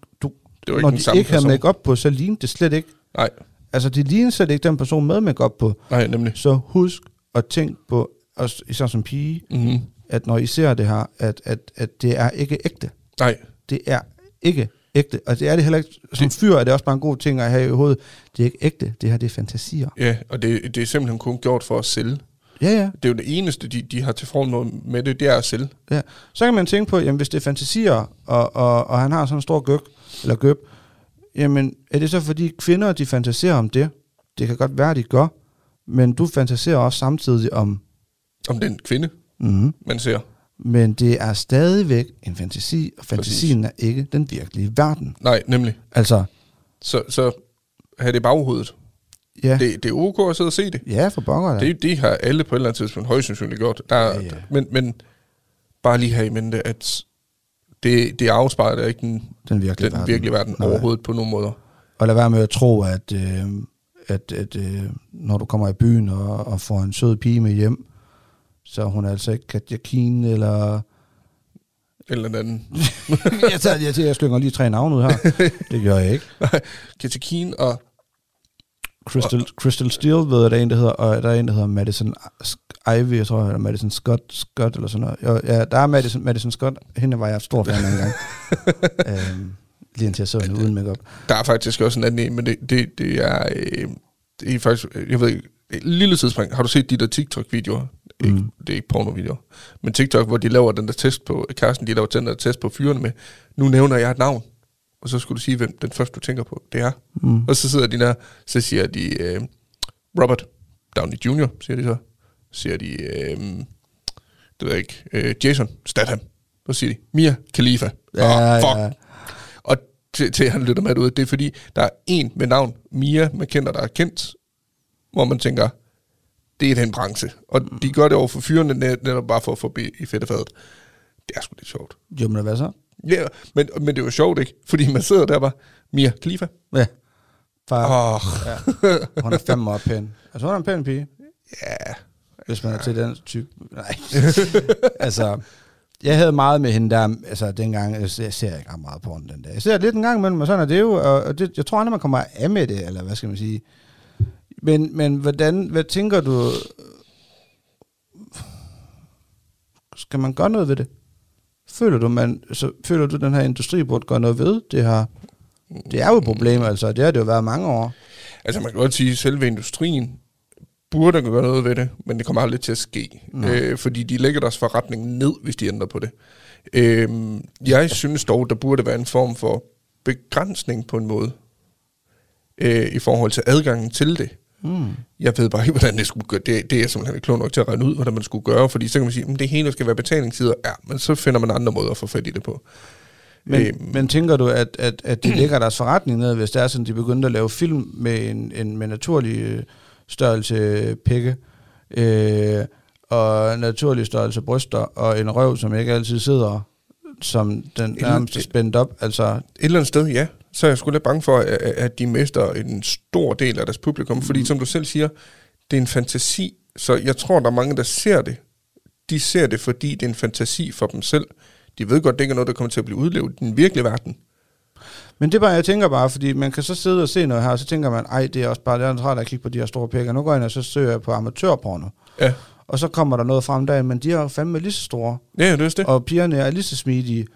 Det var ikke når den de samme ikke havde person. make-up på, så lignede det slet ikke, Nej, altså det lignede slet ikke den person med make-up på, nej, nemlig. så husk at tænke på, også især som pige, Mm-hmm. at når I ser det her, at, at, at det er ikke ægte. Nej, Det er ikke ægte. Og det er det heller ikke. Som fyr er det også bare en god ting at have i hovedet. Det er ikke ægte. Det her, det er fantasier. ja, og det, det er simpelthen kun gjort for at sælge. Ja, ja. Det er jo det eneste, de, de har til formål med det, det er at sælge. ja. Så kan man tænke på, jamen hvis det er fantasier, og, og, og han har sådan en stor gøk, eller gøb, jamen er det så fordi kvinder, de fantaserer om det? Det kan godt være, de gør. Men du fantaserer også samtidig om, Om den kvinde, mm, man ser. men det er stadigvæk en fantasi, og fantasien er ikke den virkelige verden. Nej, nemlig. Altså, Så, så have det i baghovedet. ja, Det, det er ok at sidde og se det. ja for pokker. Det, det har alle på et eller andet tidspunkt højst sandsynligt gjort. Der, Ja, ja. Men, men bare lige have i mente, at det, det afspejler ikke den, den virkelige den virkelige verden Nej. overhovedet på nogen måder. Og lad være med at tro, at, øh, at, at øh, når du kommer i byen og, og får en sød pige med hjem, så er hun altså ikke Katja Keen, eller... Eller en anden. jeg, tager, jeg, jeg slynger lige tre navne ud her. Det gør jeg ikke. Katakin og... Crystal, Crystal Steel, ved jeg, der er en, der hedder, og der er en, der hedder Madison Ivy, jeg tror, eller Madison Scott, Scott eller sådan noget. Ja, der er Madison, Madison Scott, hende var jeg stor fan af en gang. øhm, lige indtil jeg så hende uden makeup. Der er faktisk også en anden en, men det, det, det er... Øh, det er faktisk... Jeg ved ikke... Et lille tidsspring. Har du set de der TikTok-videoer? Ikke, Mm. Det er ikke porno-videoer. Men TikTok, hvor de laver den der test på... Kæresten, de laver den der test på fyrene med. Nu nævner jeg et navn. Og så skulle du sige, hvem den første, du tænker på, det er. Mm. Og så sidder de der, så siger de, øh, Robert Downey Jr., siger de så. Så siger de, øh, det ved jeg ikke, øh, Jason Statham. Så siger de, Mia Khalifa. Ja, Ah, fuck. ja. Og til, til han lytter med ud, det er fordi, der er en med navn, Mia, man kender, der er kendt, hvor man tænker, det er den branche. Og de gør det over for fyrene, net- netop bare for at få i fedtefadet. Det er sgu lidt sjovt. Jo, men hvad så? Ja, men, men det jo sjovt, ikke? Fordi man sidder der bare, Mia Khalifa. Ja. Far, Åh, ja. Hun er fem år pæn. Altså, hun er en pæn pige. ja. Hvis man er til den type. Nej. altså, jeg havde meget med hende der, altså dengang, jeg ser, jeg ser ikke ret meget på den dag. Jeg ser lidt en gang imellem, og sådan er det jo, og og det, jeg tror aldrig, man kommer af med det, eller hvad skal man sige. Men, men hvordan, hvad tænker du, skal man gøre noget ved det? Føler du, man, så føler du, den her industri burde gøre noget ved det her? Det er jo et problem, altså. Det har det jo været mange år. Altså man kan godt sige, at selve industrien burde gøre noget ved det, men det kommer aldrig til at ske. Øh, fordi de lægger deres forretning ned, hvis de ændrer på det. Øh, jeg synes dog, der burde være en form for begrænsning på en måde, øh, i forhold til adgangen til det. Mm. Jeg ved bare ikke, hvordan det skulle gøre. Det, det er jeg simpelthen ikke klog nok til at regne ud, hvordan man skulle gøre, fordi så kan man sige, at det hele skal være betalingstider. Ja, men så finder man andre måder at få fat i det på. Men, Øhm. men tænker du, at, at, at de lægger deres forretning ned, hvis det er sådan, de begyndte at lave film med en, en med naturlig øh, størrelse pikke, øh, og naturlig størrelse bryster, og en røv, som ikke altid sidder, som den nærmest er spændt op. Altså, Et eller andet sted, ja. Så er jeg sgu lidt bange for, at, de mister en stor del af deres publikum. Mm. Fordi som du selv siger, det er en fantasi. Så jeg tror, der er mange, der ser det. De ser det, fordi det er en fantasi for dem selv. De ved godt, det ikke er noget, der kommer til at blive udlevet i den virkelige verden. Men det er bare, jeg tænker bare, fordi man kan så sidde og se noget her, og så tænker man, ej, det er også bare, det er træt at kigge på de her store pikker. Nu går jeg ind og så søger jeg på amatørporno. Ja. Og så kommer der noget frem der, men de er jo fandme lige så store. Ja, det er det. Og pigerne er lige så smidige.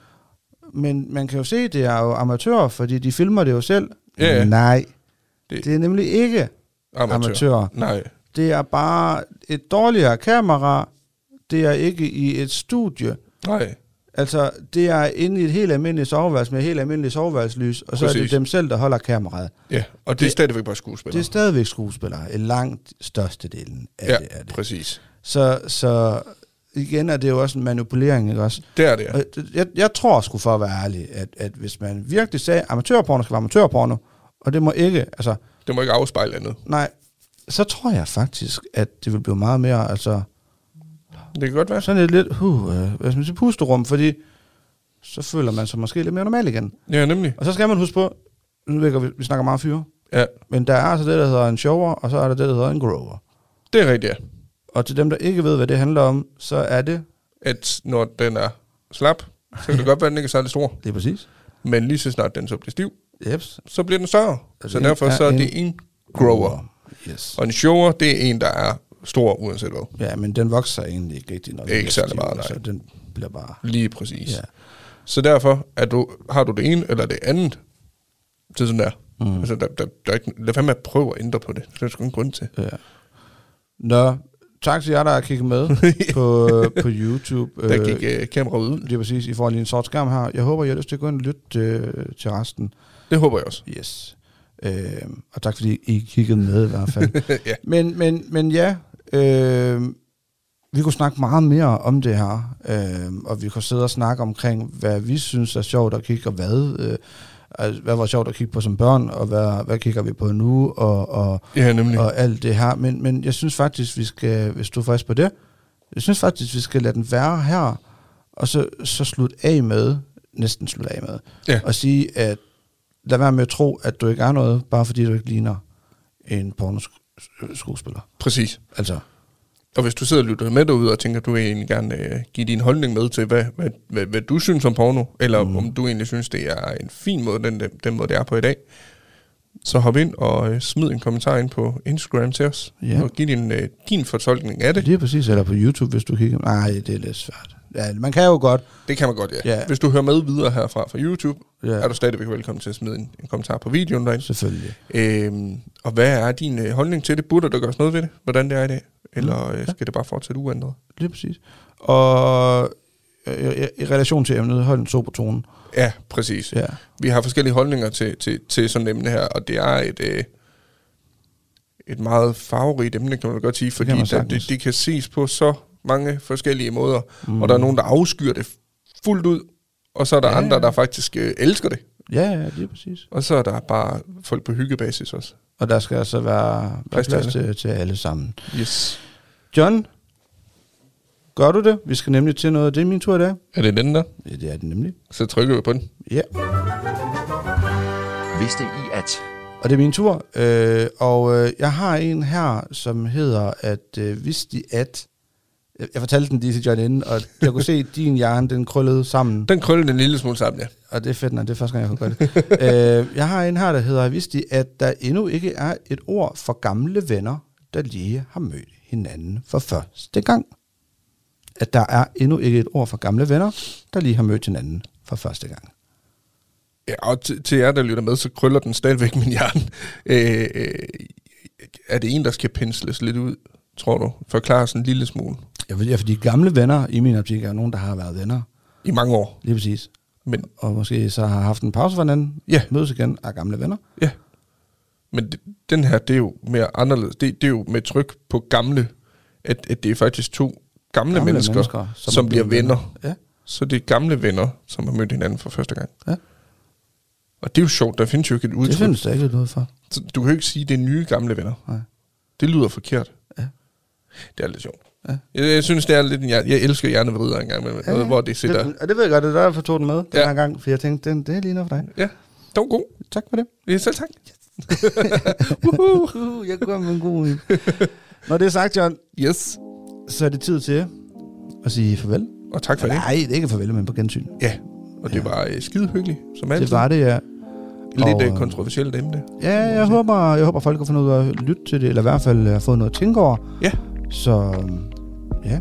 Men man kan jo se, det er jo amatører, fordi de filmer det jo selv. Ja, ja. Nej, Det- det, er nemlig ikke Amatør. amatører. Nej. Det er bare et dårligere kamera. Det er ikke i et studie. Nej. Altså, det er inde i et helt almindeligt soveværelse med et helt almindeligt soveværelseslys, og så er Præcis. det dem selv, der holder kameraet. Ja, og det, er Det- stadigvæk bare skuespillere. Det er stadigvæk skuespillere, i langt størstedelen af ja, det er det. præcis. Så, så igen er det jo også en manipulering, ikke også? Det er det, ja. Jeg, jeg tror sgu for at være ærlig, at, at hvis man virkelig sagde, at amatørporno skal være amatørporno, og det må ikke, altså, Det må ikke afspejle andet. nej, så tror jeg faktisk, at det vil blive meget mere, altså, Det kan godt være. sådan et lidt, uh, øh, hvad skal man sige, pusterum, fordi så føler man sig måske lidt mere normal igen. Ja, nemlig. Og så skal man huske på, nu jeg, vi, vi snakker meget fyre, Ja, men der er altså det, der hedder en shower, og så er der det, der hedder en grower. det er rigtigt, ja. Og til dem, der ikke ved, hvad det handler om, så er det, At når den er slap, så kan det godt være, at den ikke er særlig stor. det er præcis, Men lige så snart den så bliver stiv, Jeps. så bliver den større. Og Så derfor er så er en det en grower. Yes. Og en shower, det er en, der er stor uanset hvad. Ja, men den vokser egentlig ikke rigtig, når den Ikke særlig meget, nej. Så den bliver bare... Lige præcis. Ja. Så derfor er du, har du det ene eller det andet til sådan der. Mm. Altså, der, der, der er ikke, lad være med at prøve at ændre på det. Det er sgu ingen grund til. ja. Nå, tak til jer, der har kigget med på, på YouTube. Der gik øh, kameraet ud. Det er præcis, I får lige en sort skærm her. Jeg håber, I har lyst til at gå ind og lytte øh, til resten. Det håber jeg også. Yes. Øh, og tak fordi I kiggede med i hvert fald. ja. Men, men, men ja, øh, vi kunne snakke meget mere om det her, øh, og vi kunne sidde og snakke omkring, hvad vi synes er sjovt at kigge, og hvad, øh, altså, hvad var sjovt at kigge på som børn, og hvad, hvad kigger vi på nu, og, og, Ja, nemlig. og alt det her. Men, men jeg synes faktisk, vi skal, hvis du er frisk på det, jeg synes faktisk, vi skal lade den være her, og så, så slutte af med, næsten slutte af med, Ja. og sige, at lad være med at tro, at du ikke er noget, bare fordi du ikke ligner en pornoskuespiller. Præcis. Altså, Og hvis du sidder og lytter med derude og tænker, at du vil egentlig gerne øh, give din holdning med til, hvad, hvad, hvad, hvad du synes om porno, eller mm. om du egentlig synes, det er en fin måde, den, den, måde, det er på i dag, så hop ind og øh, smid en kommentar ind på Instagram til os, Ja. og giv din, øh, din fortolkning af det. Lige præcis, eller på YouTube, hvis du kigger. Nej, det er lidt svært. Ja, man kan jo godt. Det kan man godt, ja. Ja. Hvis du hører med videre herfra fra YouTube, Ja. er du stadigvæk velkommen til at smide en, en kommentar på videoen derinde. Selvfølgelig. Øhm, og hvad er din øh, holdning til det? Burde der gøres noget ved det, hvordan det er i dag? Eller øh, skal det bare fortsætte uændret? Lige præcis. Og øh, i, i relation til emnet, hold en sober tone. Ja, præcis. Ja. Vi har forskellige holdninger til, til, til sådan emne her, og det er et, øh, et meget farverigt emne, kan man godt sige, fordi det, det, det kan ses på så mange forskellige måder, mm. og der er nogen, der afskyr det fuldt ud, og så er der Ja, ja, andre, ja. der faktisk øh, elsker det, Ja, ja, lige præcis. og så er der bare folk på hyggebasis også. Og der skal altså være, Plads plads, til til, alle sammen. Yes. John, gør du det? Vi skal nemlig til noget. Det er min tur i dag. Er det den der? Ja, det er det nemlig. Så trykker vi på den. Ja, Vidste I at... og det er min tur. Øh, og øh, jeg har en her, som hedder, at øh, hvis de at... Jeg jeg fortalte den lige til John inden, og jeg kunne se, at din hjerne, den krøllede sammen. Den krøllede en lille smule sammen, ja. Og det er fedt, når det er første gang, jeg kunne gøre det. øh, jeg har en her, der hedder, vidste de, at der endnu ikke er et ord for gamle venner, der lige har mødt hinanden for første gang. At der er endnu ikke et ord for gamle venner, der lige har mødt hinanden for første gang. Ja, og til, til jer, der lytter med, så krøller den stadigvæk min hjerne. Øh, øh, er det en, der skal pensles lidt ud, tror du? Forklare sådan en lille smule. Jeg vil, ja, fordi gamle venner, i min optik, er nogen, der har været venner. I mange år. Lige præcis. Men, Og måske så har haft en pause for hinanden, Ja. mødes igen, er gamle venner. ja. Men det, den her, det er jo mere anderledes. Det, det er jo med tryk på gamle, at, at det er faktisk to gamle, Gamle mennesker, mennesker, som som, er bliver venner. venner. Ja. Så det er gamle venner, som har mødt hinanden for første gang. Ja. Og det er jo sjovt, der findes jo ikke et Det udtryk. findes der ikke noget for. Så du kan jo ikke sige, at det er nye gamle venner. Nej. Det lyder forkert. Ja. Det er lidt sjovt. Ja. Jeg, jeg synes, det er lidt en hjerne. Jeg elsker hjernevrider engang med noget, hvor det sætter... Det, og det ved jeg godt, det er derfor, jeg tog den med den Ja. her gang, for jeg tænkte, den, det er lige noget for dig. Ja, det var god. Tak for det. Ja, selv tak. Uh, jeg går med en god en. Når det er sagt, John, Yes. så er det tid til at sige farvel. Og tak for det. Nej, det er ikke farvel, men på gensyn. Ja, og det Ja. var øh, skide hyggeligt, som altid. Det var det, ja. Lidt Og, og, øh, kontroversielt emne. Ja, jeg håber, jeg håber, folk kan få noget at lytte til det, eller i hvert fald have fået noget at tænke over. Ja. Så ja,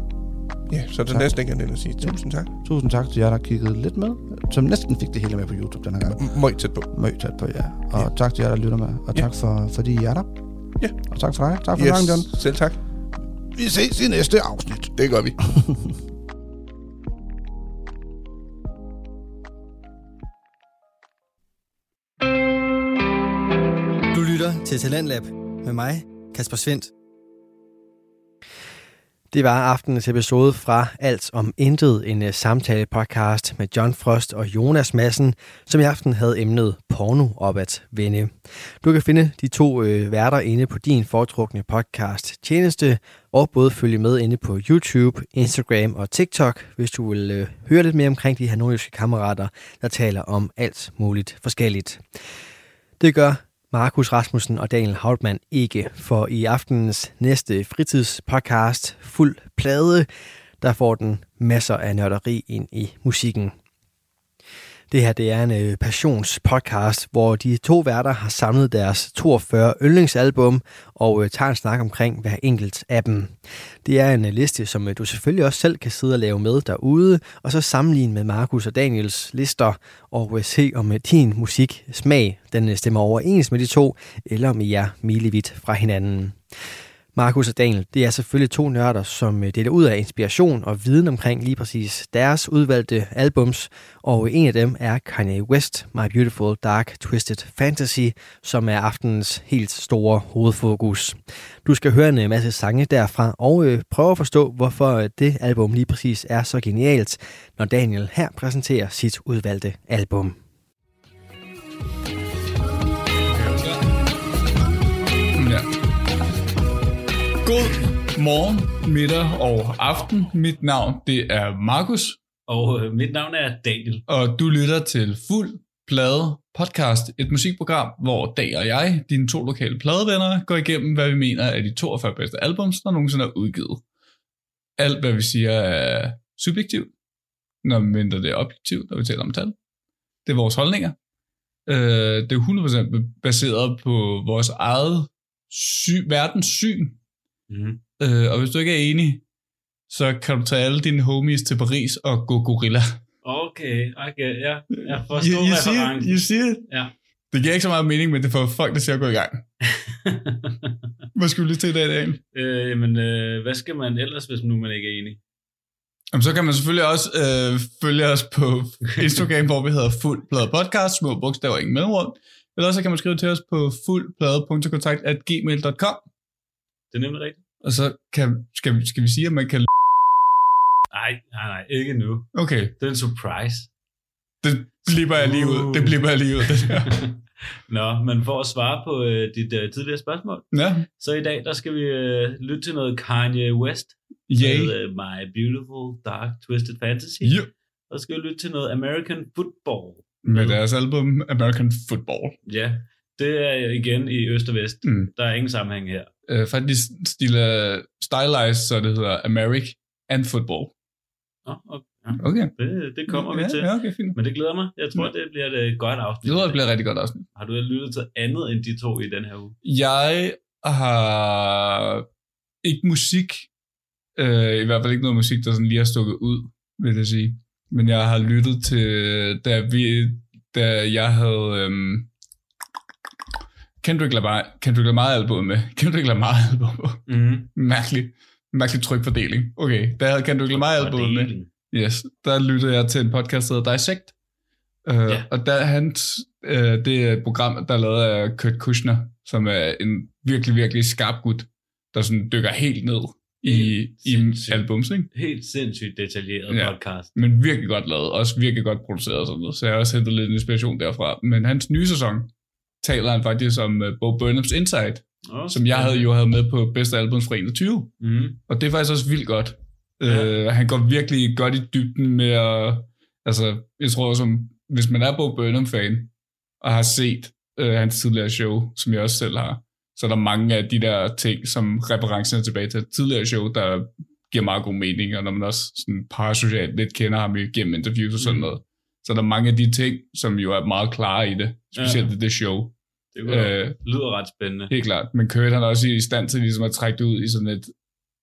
Ja, så er det Tak. næsten ikke andet at sige tusind tak. tusind tak til jer, der kiggede lidt med, som næsten fik det hele med på YouTube den her gang. M- Møg tæt på. Møg tæt på, ja. Og Ja. tak til jer, der lytter med. Og Ja. tak for, fordi I er der. Ja. Og tak for dig. Tak for yes. John. Selv tak. Vi ses i næste afsnit. Det gør vi. Du lytter til Talentlab med mig, Kasper Svendt. Det var aftenens episode fra Alt om Intet, en øh, samtale-podcast med John Frost og Jonas Madsen, som i aften havde emnet porno op at vende. Du kan finde de to øh, værter inde på din foretrukne podcast tjeneste, og både følge med inde på YouTube, Instagram og TikTok, hvis du vil øh, høre lidt mere omkring de her nordiske kammerater, der taler om alt muligt forskelligt. Det gør Markus Rasmussen og Daniel Hautmann ikke, for i aftenens næste fritidspodcast, Fuld Plade, der får den masser af nørderi ind i musikken. Det her det er en øh, passionspodcast, hvor de to værter har samlet deres 42 yndlingsalbum og øh, tager en snak omkring hver enkelt af dem. Det er en øh, liste, som øh, du selvfølgelig også selv kan sidde og lave med derude, og så sammenligne med Markus og Daniels lister, og øh, se om øh, din musiksmag den øh, stemmer overens med de to, eller om I er milevidt fra hinanden. Markus og Daniel, det er selvfølgelig to nørder, som øh, deler ud af inspiration og viden omkring lige præcis deres udvalgte albums, og en af dem er Kanye West, My Beautiful Dark Twisted Fantasy, som er aftenens helt store hovedfokus. Du skal høre en øh, masse sange derfra, og øh, prøve at forstå, hvorfor det album lige præcis er så genialt, når Daniel her præsenterer sit udvalgte album. God morgen, middag og aften. Mit navn det er Markus, Og øh, mit navn er Daniel. og du lytter til Fuld Plade Podcast, et musikprogram, hvor Dag og jeg, dine to lokale pladevenner, går igennem, hvad vi mener er de 42 bedste albums, der nogensinde er udgivet. Alt, hvad vi siger, er subjektivt, når mindre det er objektivt, når vi taler om tal. Det er vores holdninger. Øh, det er 100% baseret på vores eget sy- verdenssyn, Mm. Øh, og hvis du ikke er enig, så kan du tage alle dine homies til Paris og gå gorilla. Okay, okay, ja. Jeg forstår you, you, see it? referencen. you see it? Ja. Det giver ikke så meget mening, men det får folk til at gå i gang. Hvad skulle du lige til i dag, Daniel? øh, men øh, hvad skal man ellers, hvis nu man ikke er enig? Jamen, så kan man selvfølgelig også øh, følge os på Instagram, hvor vi hedder Fuld Plade Podcast, små bogstaver, ingen mellemrum. Eller også så kan man skrive til os på fuldplade.kontakt.gmail.com Det er nemlig rigtigt. Og så kan, skal, vi- skal vi sige, at man kan... Nej, nej, nej, ikke nu. Okay, Det er en surprise. det blipper jeg lige ud. Det blipper jeg lige ud. Det der. Nå, men for at svare på øh, dit øh, tidligere spørgsmål, Ja, så i dag, der skal vi øh, lytte til noget Kanye West yay. med øh, My Beautiful Dark Twisted Fantasy. Ja. Og så skal vi lytte til noget American Football. Med deres album American Football. Ja, det er igen i øst og vest. Mm. Der er ingen sammenhæng her. øh, faktisk stille stylized, så det hedder Americ and Football. Nå, okay. Ja, Okay. det, det kommer vi ja, til. Ja, okay, fint. Men det glæder mig. Jeg tror, Ja. det bliver et godt afsnit. Det jeg bliver et rigtig godt afsnit. Har du lyttet til andet end de to i den her uge? Jeg har ikke musik, øh, i hvert fald ikke noget musik, der sådan lige har stukket ud, vil jeg sige. Men jeg har lyttet til, da, vi, da jeg havde øhm, Kendrick Lamar, Kendrick Lamar album med. Kendrick Lamar album. Mm-hmm. Mærkelig, mærkelig trykfordeling. Okay, der havde Kendrick Lamar album med. Yes, der lyttede jeg til en podcast, der hedder Dissect. Uh, Ja. ja. Og der, han, uh, det er et program, der er lavet af Kurt Kushner, som er en virkelig, virkelig skarp gut, der sådan dykker helt ned i, Helt i albums, ikke? Helt sindssygt detaljeret Ja. podcast. men virkelig godt lavet, også virkelig godt produceret og sådan noget, så jeg har også hentet lidt inspiration derfra. Men hans nye sæson taler han faktisk om uh, Bo Burnhams Inside, Oh, som jeg havde jo havde med på bedste albums fra 21. Mm. Og det er faktisk også vildt godt. Ja. Øh, han går virkelig godt i dybden med at... Altså, jeg tror som, hvis man er Bo Burnham-fan, og har set øh, hans tidligere show, som jeg også selv har, så er der mange af de der ting, som referencerne tilbage til tidligere show, der giver meget god mening, og når man også sådan parasocialt lidt kender ham igennem interviews og sådan Mm. noget, Så der er mange af de ting, som jo er meget klare i det, specielt ja. i det show. Det Øh, lyder ret spændende. Helt klart. Men Kurt han er også i stand til ligesom at trække det ud i sådan et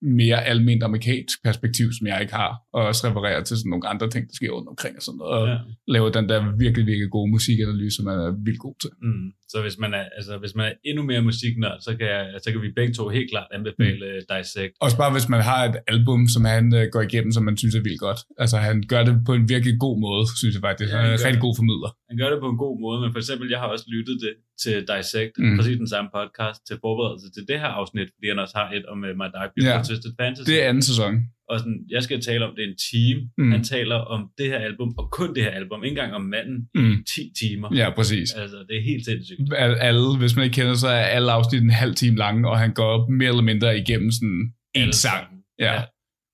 mere almindeligt amerikansk perspektiv, som jeg ikke har, og også referere til sådan nogle andre ting, der sker rundt omkring og sådan noget, og Ja. ja. lave den der virkelig, virkelig gode musikanalyse, som man er vildt god til. Mm. Så hvis man, er, altså, hvis man er endnu mere musiknørd, så kan, jeg, så kan vi begge to helt klart anbefale mm. Dissect. Også bare hvis man har et album, som han øh, går igennem, som man synes er vildt godt. Altså han gør det på en virkelig god måde, synes jeg faktisk. Ja, Han er han en gør rigtig god formidler. Han gør det på en god måde, men for eksempel, jeg har også lyttet det til Dissect, Mm. mm. præcis den samme podcast, til forberedelse til det her afsnit, fordi han også har et om uh, My Dark Beautiful Ja. Twisted Fantasy. Det er anden sæson. Og sådan, jeg skal tale om det en time. Mm. Mm. Han taler om det her album, og kun det her album, ikke engang om manden, Mm. 10 timer. Ja, præcis. Altså, det er helt sindssygt. Al- Alle, hvis man ikke kender, så er alle afsnit en halv time lange, og han går op mere eller mindre igennem sådan en Alle sang. sammen. Ja.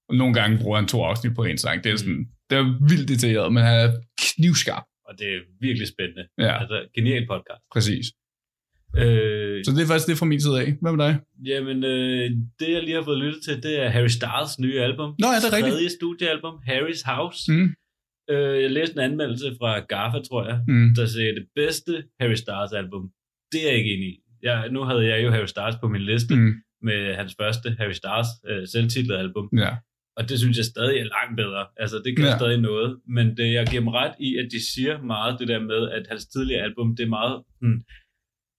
Og nogle gange bruger han to afsnit på en sang. Det er, Mm. sådan, det er vildt detaljeret, men han er knivskarp. Og det er virkelig spændende. Ja, Altså, genial podcast. præcis. Øh, Så det er faktisk det fra min side af. Hvad med dig? Jamen, øh, det jeg lige har fået lyttet til, det er Harry Styles nye album. Nå, er det rigtigt? Tredje studiealbum, Harry's House. Mm. Øh, jeg læste en anmeldelse fra Gaffa, tror jeg, Mm. der sagde, det bedste Harry Styles album. Det er jeg ikke enig i. Jeg, nu havde jeg jo Harry Styles på min liste mm. Med hans første Harry Styles øh, selvtitlede album. Ja. Og det synes jeg stadig er langt bedre. Altså, det kan ja. stadig noget. Men det, jeg giver dem ret i, at de siger meget det der med, at hans tidligere album, det er meget... Hmm,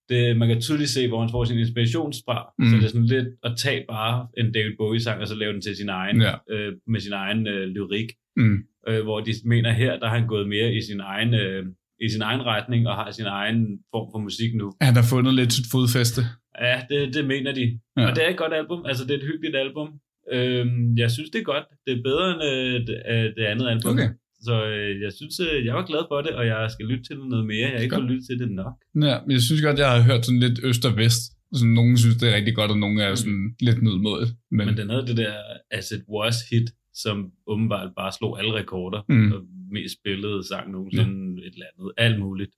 det, man kan tydeligt se, hvor han får sin inspiration fra. Mm. Så det er sådan lidt at tage bare en David Bowie-sang, og så lave den til sin egen, Ja. øh, med sin egen øh, lyrik. Mm. Øh, hvor de mener her, der har han gået mere i sin egen... Øh, i sin egen retning og har sin egen form for musik nu. Han har fundet lidt sit fodfæste. Ja, det, det mener de. Ja. Og det er et godt album. Altså, det er et hyggeligt album. Øhm, jeg synes, det er godt. Det er bedre end øh, det, øh, det andet album. Okay. Så øh, jeg synes, øh, jeg var glad for det, og jeg skal lytte til det noget mere. Jeg har ikke fået lyttet til det nok. Ja, men jeg synes godt, jeg har hørt sådan lidt øst og vest. Sådan, nogen synes, det er rigtig godt, og nogen er sådan lidt middelmådet. Men, Men den havde det der As It Was hit, som åbenbart bare slog alle rekorder. Mm. Og mest spillede sang nogensinde, et eller andet. Alt muligt.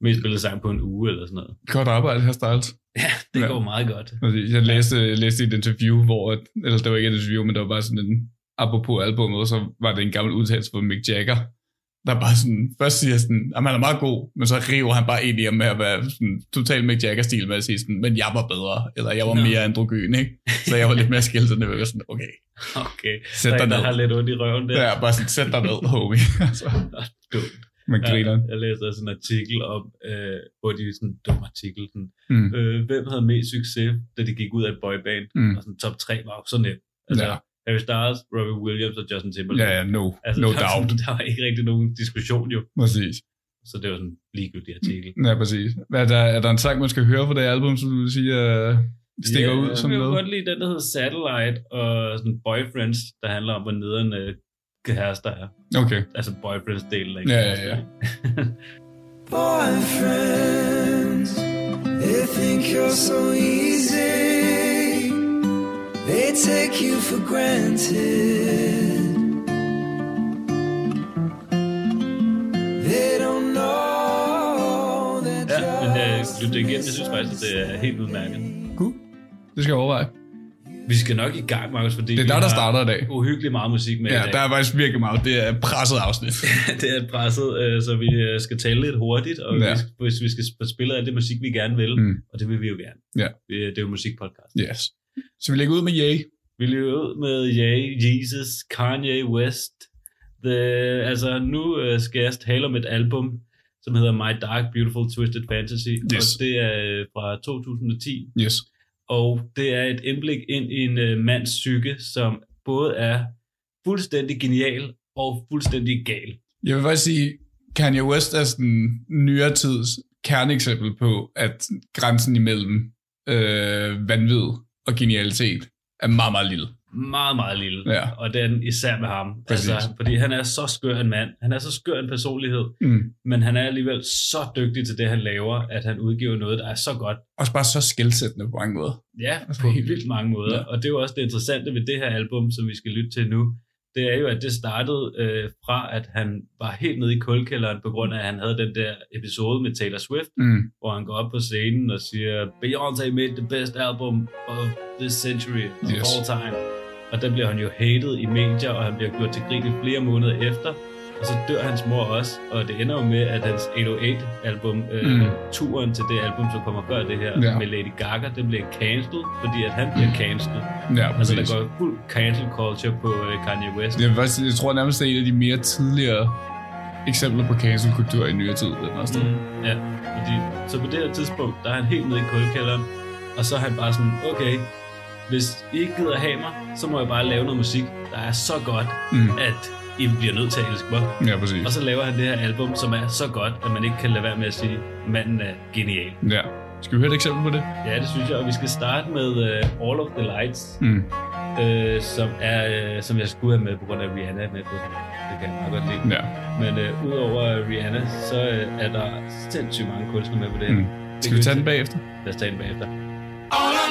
Mest spillede sang på en uge eller sådan noget. godt arbejde her, Styles. Ja, det Ja. går meget godt. Jeg læste, jeg læste et interview, hvor, eller det var ikke et interview, men det var bare sådan en, apropos albumet, så var det en gammel udtalelse fra Mick Jagger, der bare sådan, først siger sådan, at han er meget god, men så river han bare ind i ham med at være sådan, total Mick Jagger-stil med at sige sådan, men jeg var bedre, eller jeg var Nå. mere androgyn, ikke? Så jeg var lidt mere skilt, og det var sådan, okay, Okay. sæt Der, dig ned. har lidt ondt i røven der. Ja, bare sådan, sæt dig ned, homie. altså, Dumt. man griner. Ja, jeg læste også en artikel om, øh, hvor de sådan en dum artikel, sådan, Mm. øh, hvem havde mest succes, da de gik ud af et boyband, Mm. og sådan top 3 var jo så nemt. Altså, Ja. Harry Styles, Robbie Williams og Justin Timberlake. Ja, ja, no, altså, no der, var doubt. Sådan, der var ikke rigtig nogen diskussion jo, Præcis. så det var sådan en ligegyldig artikel. Ja, præcis. Hvad Er der, er der en sang, man skal høre fra det album, som du vil sige, uh, stikker ja, ud som jeg kan noget? godt lide den, der hedder Satellite, og sådan Boyfriends, der handler om, hvor nederen øh, kærester er. Okay. Altså boyfriends-delen, ikke? Ja, ja, ja. Boyfriends, they think you're so easy. They take you for granted. They don't know that Ja, men øh, lyt det igen, jeg synes faktisk, at det er helt udmærket. Cool. Det skal jeg overveje. Vi skal nok i gang, Markus, fordi Det er der, der starter i dag. uhyggeligt meget musik med Ja, i dag. der er faktisk virkelig meget. Det er et presset afsnit. det er presset, øh, så vi øh, skal tale lidt hurtigt, og Ja. ja. hvis vi skal få spillet alt det musik, vi gerne vil, mm. og det vil vi jo gerne. Ja. Det, det er jo musikpodcast. Yes. Så vi lægger ud med Yay. Vi lever ud med Ye, Jesus, Kanye West. The, altså, nu øh, skal jeg tale om et album, som hedder My Dark Beautiful Twisted Fantasy, Yes. og det er øh, fra 2010. Yes. Og det er et indblik ind i en øh, mands psyke, som både er fuldstændig genial og fuldstændig gal. Jeg vil faktisk sige, Kanye West er sådan nyere tids kerneeksempel på, at grænsen imellem øh, vanvid og genialitet er meget, meget lille. Meget, meget lille. Ja. Og den især med ham. Præcis. Altså, fordi han er så skør en mand. Han er så skør en personlighed. Mm. Men han er alligevel så dygtig til det, han laver, at han udgiver noget, der er så godt. Også bare så skældsættende på mange måder. Ja, Altså, på helt vildt mange måder. Ja. Ja. Og det er jo også det interessante ved det her album, som vi skal lytte til nu. Det er jo, at det startede øh, fra, at han var helt nede i kulkælderen, på grund af, at han havde den der episode med Taylor Swift, Mm. hvor han går op på scenen og siger, Beyoncé made the best album of this century, of Yes. all time. Og der bliver han jo hated i medier, og han bliver gjort til grin i flere måneder efter og så dør hans mor også, og det ender jo med, at hans 808-album, øh, mm. turen til det album, som kommer før det her, ja. med Lady Gaga, den bliver cancelled, fordi at han bliver cancelled. Ja, præcis. altså, der går fuld cancel culture på øh, Kanye West. Jeg, faktisk, jeg tror nærmest, det er en af de mere tidligere eksempler på cancel-kultur i nyere tid. Den mm, ja, fordi, så på det her tidspunkt, der er han helt nede i kuldkælderen, og så er han bare sådan, okay, hvis I ikke gider have mig, så må jeg bare lave noget musik, der er så godt, mm. at i bliver nødt til at elske mig. Ja, præcis. Og så laver han det her album, som er så godt, at man ikke kan lade være med at sige, manden er genial. Ja. Skal vi høre et eksempel på det? Ja, det synes jeg, og vi skal starte med uh, All of the Lights, mm. øh, som, er, øh, som jeg skulle have med på grund af Rihanna med på. Det kan jeg godt lide. Ja. Men øh, udover Rihanna, så øh, er der sindssygt mange kunstnere med på det. Mm. Skal vi tage den bagefter? Lad os tage den bagefter. All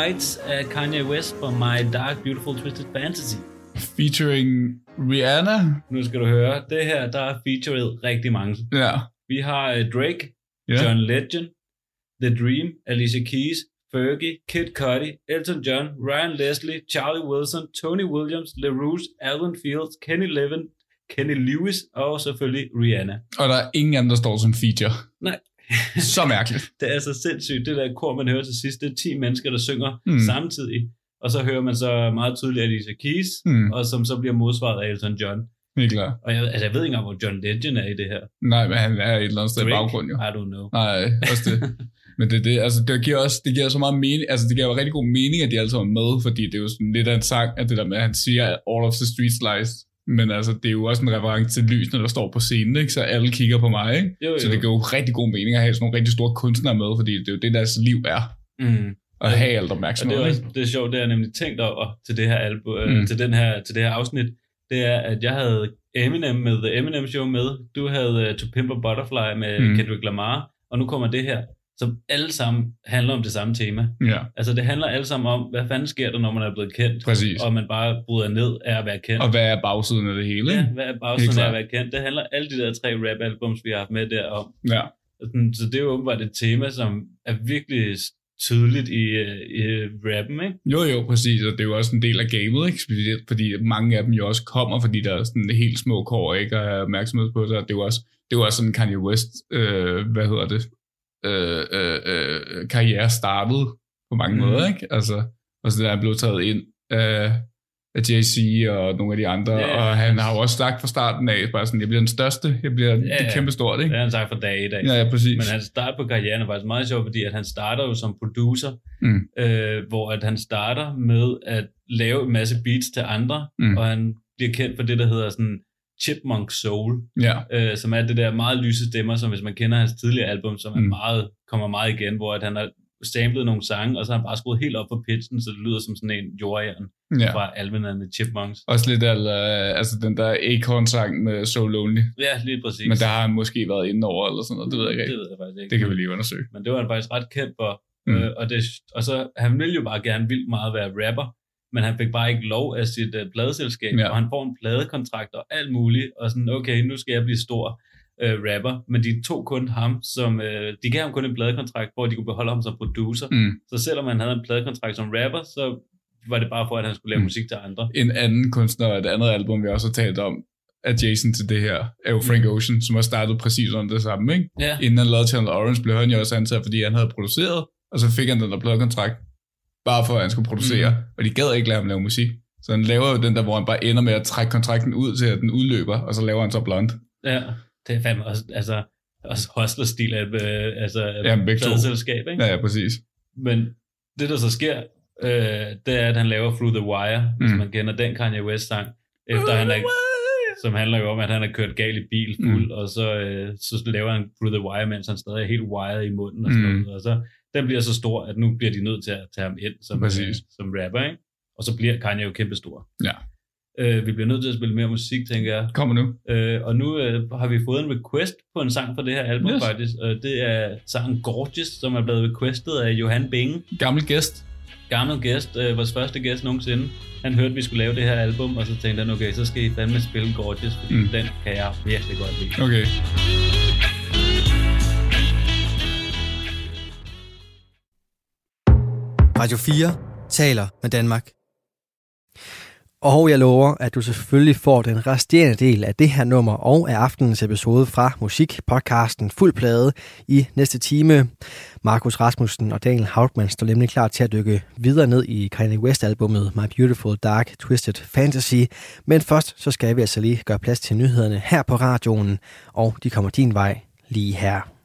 Lights af Kanye West fra My Dark Beautiful Twisted Fantasy. Featuring Rihanna. Nu skal du høre, det her, der er featured rigtig mange. Ja. Vi har uh, Drake, Ja. John Legend, The Dream, Alicia Keys, Fergie, Kid Cudi, Elton John, Ryan Leslie, Charlie Wilson, Tony Williams, LaRouche, Alvin Fields, Kenny Levin, Kenny Lewis og selvfølgelig Rihanna. Og der er ingen anden, der står som feature. Nej, Så mærkeligt. det er så sindssygt. Det der kor, man hører til sidst, det er 10 mennesker, der synger Mm. samtidig. Og så hører man så meget tydeligt Alicia Keys, Mm. og som så bliver modsvaret af Elton John. Helt klart. Og jeg, altså, jeg ved ikke engang, hvor John Legend er i det her. Nej, men han er et eller andet sted i baggrunden jo. I don't know. Nej, også det. Men det, det, altså, det giver også det giver så meget mening, altså det giver jo rigtig god mening, at de alle sammen er med, fordi det er jo sådan lidt af en sang, at det der med, at han siger all of the street slice, men altså, det er jo også en reference til lysene, der står på scenen, ikke? så alle kigger på mig, ikke? Jo, jo. Så det giver jo rigtig god mening at have sådan nogle rigtig store kunstnere med, fordi det er jo det, deres liv er, Mm. at have alt Og det er, opmærksomhed. også, det er sjovt, det har jeg nemlig tænkt over til det her album, Mm. mm. til, den her, til det her afsnit, det er, at jeg havde Eminem med The Eminem Show med, du havde uh, To Pimp a Butterfly med mm. Kendrick Lamar, og nu kommer det her, som alle sammen handler om det samme tema. Ja, Altså det handler alle sammen om, hvad fanden sker der, når man er blevet kendt, præcis. og man bare bryder ned af at være kendt. Og hvad er bagsiden af det hele, ja, hvad er bagsiden af at være kendt? Det handler alle de der tre rap-albums, vi har haft med der om. Ja. Så det er jo åbenbart et tema, som er virkelig tydeligt i, øh, i rappen, ikke? Jo, jo, præcis, og det er jo også en del af gamet, ikke? Fordi mange af dem jo også kommer, fordi der er sådan helt små kår, ikke? Og have opmærksomhed på sig. Det er jo også, det er jo også sådan Kanye West, øh, hvad hedder det, øh, øh, øh, karriere startede på mange mm. måder, ikke? Altså, og så der er blevet taget ind af, af JC og nogle af de andre, Ja, og han har jo også sagt fra starten af, bare sådan, jeg bliver den største, jeg bliver ja, det kæmpe stort, Det ikke? har han sagt for dag i dag. Ja, ja, præcis. Men hans start på karrieren er faktisk meget sjov, fordi at han starter jo som producer, Mm. øh, hvor at han starter med at lave en masse beats til andre, Mm. og han bliver kendt for det, der hedder sådan Chipmunk Soul, Ja, øh, som er det der meget lyse stemmer, som hvis man kender hans tidligere album, som er Mm. meget, kommer meget igen, hvor at han har samlet nogle sange, og så har han bare skruet helt op på pitchen, så det lyder som sådan en jordjern ja. fra Alvin and the Chipmunks. Også lidt af, øh, altså den der Acorn-sang med So Lonely. Ja, lige præcis. Men der har han måske været inde over, eller sådan noget, det ved jeg ikke. det ved jeg faktisk ikke. Det kan vi lige undersøge. Men det var han faktisk ret kendt for. Mm. Øh, og, det, og så, han ville jo bare gerne vildt meget være rapper, men han fik bare ikke lov af sit uh, pladeselskab, Ja. og han får en pladekontrakt og alt muligt, og sådan, okay, nu skal jeg blive stor uh, rapper, men de tog kun ham som, uh, de gav ham kun en pladekontrakt, hvor de kunne beholde ham som producer, Mm. så selvom han havde en pladekontrakt som rapper, så var det bare for, at han skulle lave Mm. mm. musik til andre. En anden kunstner og et andet album, vi også har talt om, adjacent til det her, er jo Frank Ocean, som har startet præcis under det samme, ikke? Ja, Inden han lavede Channel Orange, blev han jo også ansat, fordi han havde produceret, og så fik han den der pladekontrakt, bare for at han skulle producere, mm. og de gad ikke lade ham lave musik. Så han laver jo den der, hvor han bare ender med at trække kontrakten ud til, at den udløber, og så laver han så blond. ja. Det er fandme også, altså, også hustler-stil af, øh, altså, Ja, pladeselskab, ikke? Ja, ja, præcis. Men det, der så sker, øh, det er, at han laver Through the Wire, mm. hvis Mm. man kender den Kanye West-sang, efter han er, som handler jo om, at han har kørt galt i bil fuld, mm. og så, øh, så laver han Through the Wire, mens han stadig er helt wired i munden og sådan Mm. noget. Og så, den bliver så stor, at nu bliver de nødt til at tage ham ind som, Præcis. øh, som rapper, ikke? Og så bliver Kanye jo kæmpe stor. Ja. Øh, vi bliver nødt til at spille mere musik, tænker jeg. Kommer nu. Øh, og nu øh, har vi fået en request på en sang fra det her album, Yes. faktisk. Øh, det er sangen Gorgeous, som er blevet requestet af Johan Binge Gammel gæst. gammel gæst, øh, vores første gæst nogensinde. Han hørte, at vi skulle lave det her album, og så tænkte han, okay, så skal I fandme spille Gorgeous, fordi mm. den kan jeg virkelig godt lide. Okay. Radio 4 taler med Danmark. Og jeg lover, at du selvfølgelig får den resterende del af det her nummer og af aftenens episode fra musikpodcasten Fuld Plade i næste time. Markus Rasmussen og Daniel Hauptmann står nemlig klar til at dykke videre ned i Kanye West-albummet My Beautiful Dark Twisted Fantasy. Men først så skal vi altså lige gøre plads til nyhederne her på radioen, og de kommer din vej lige her.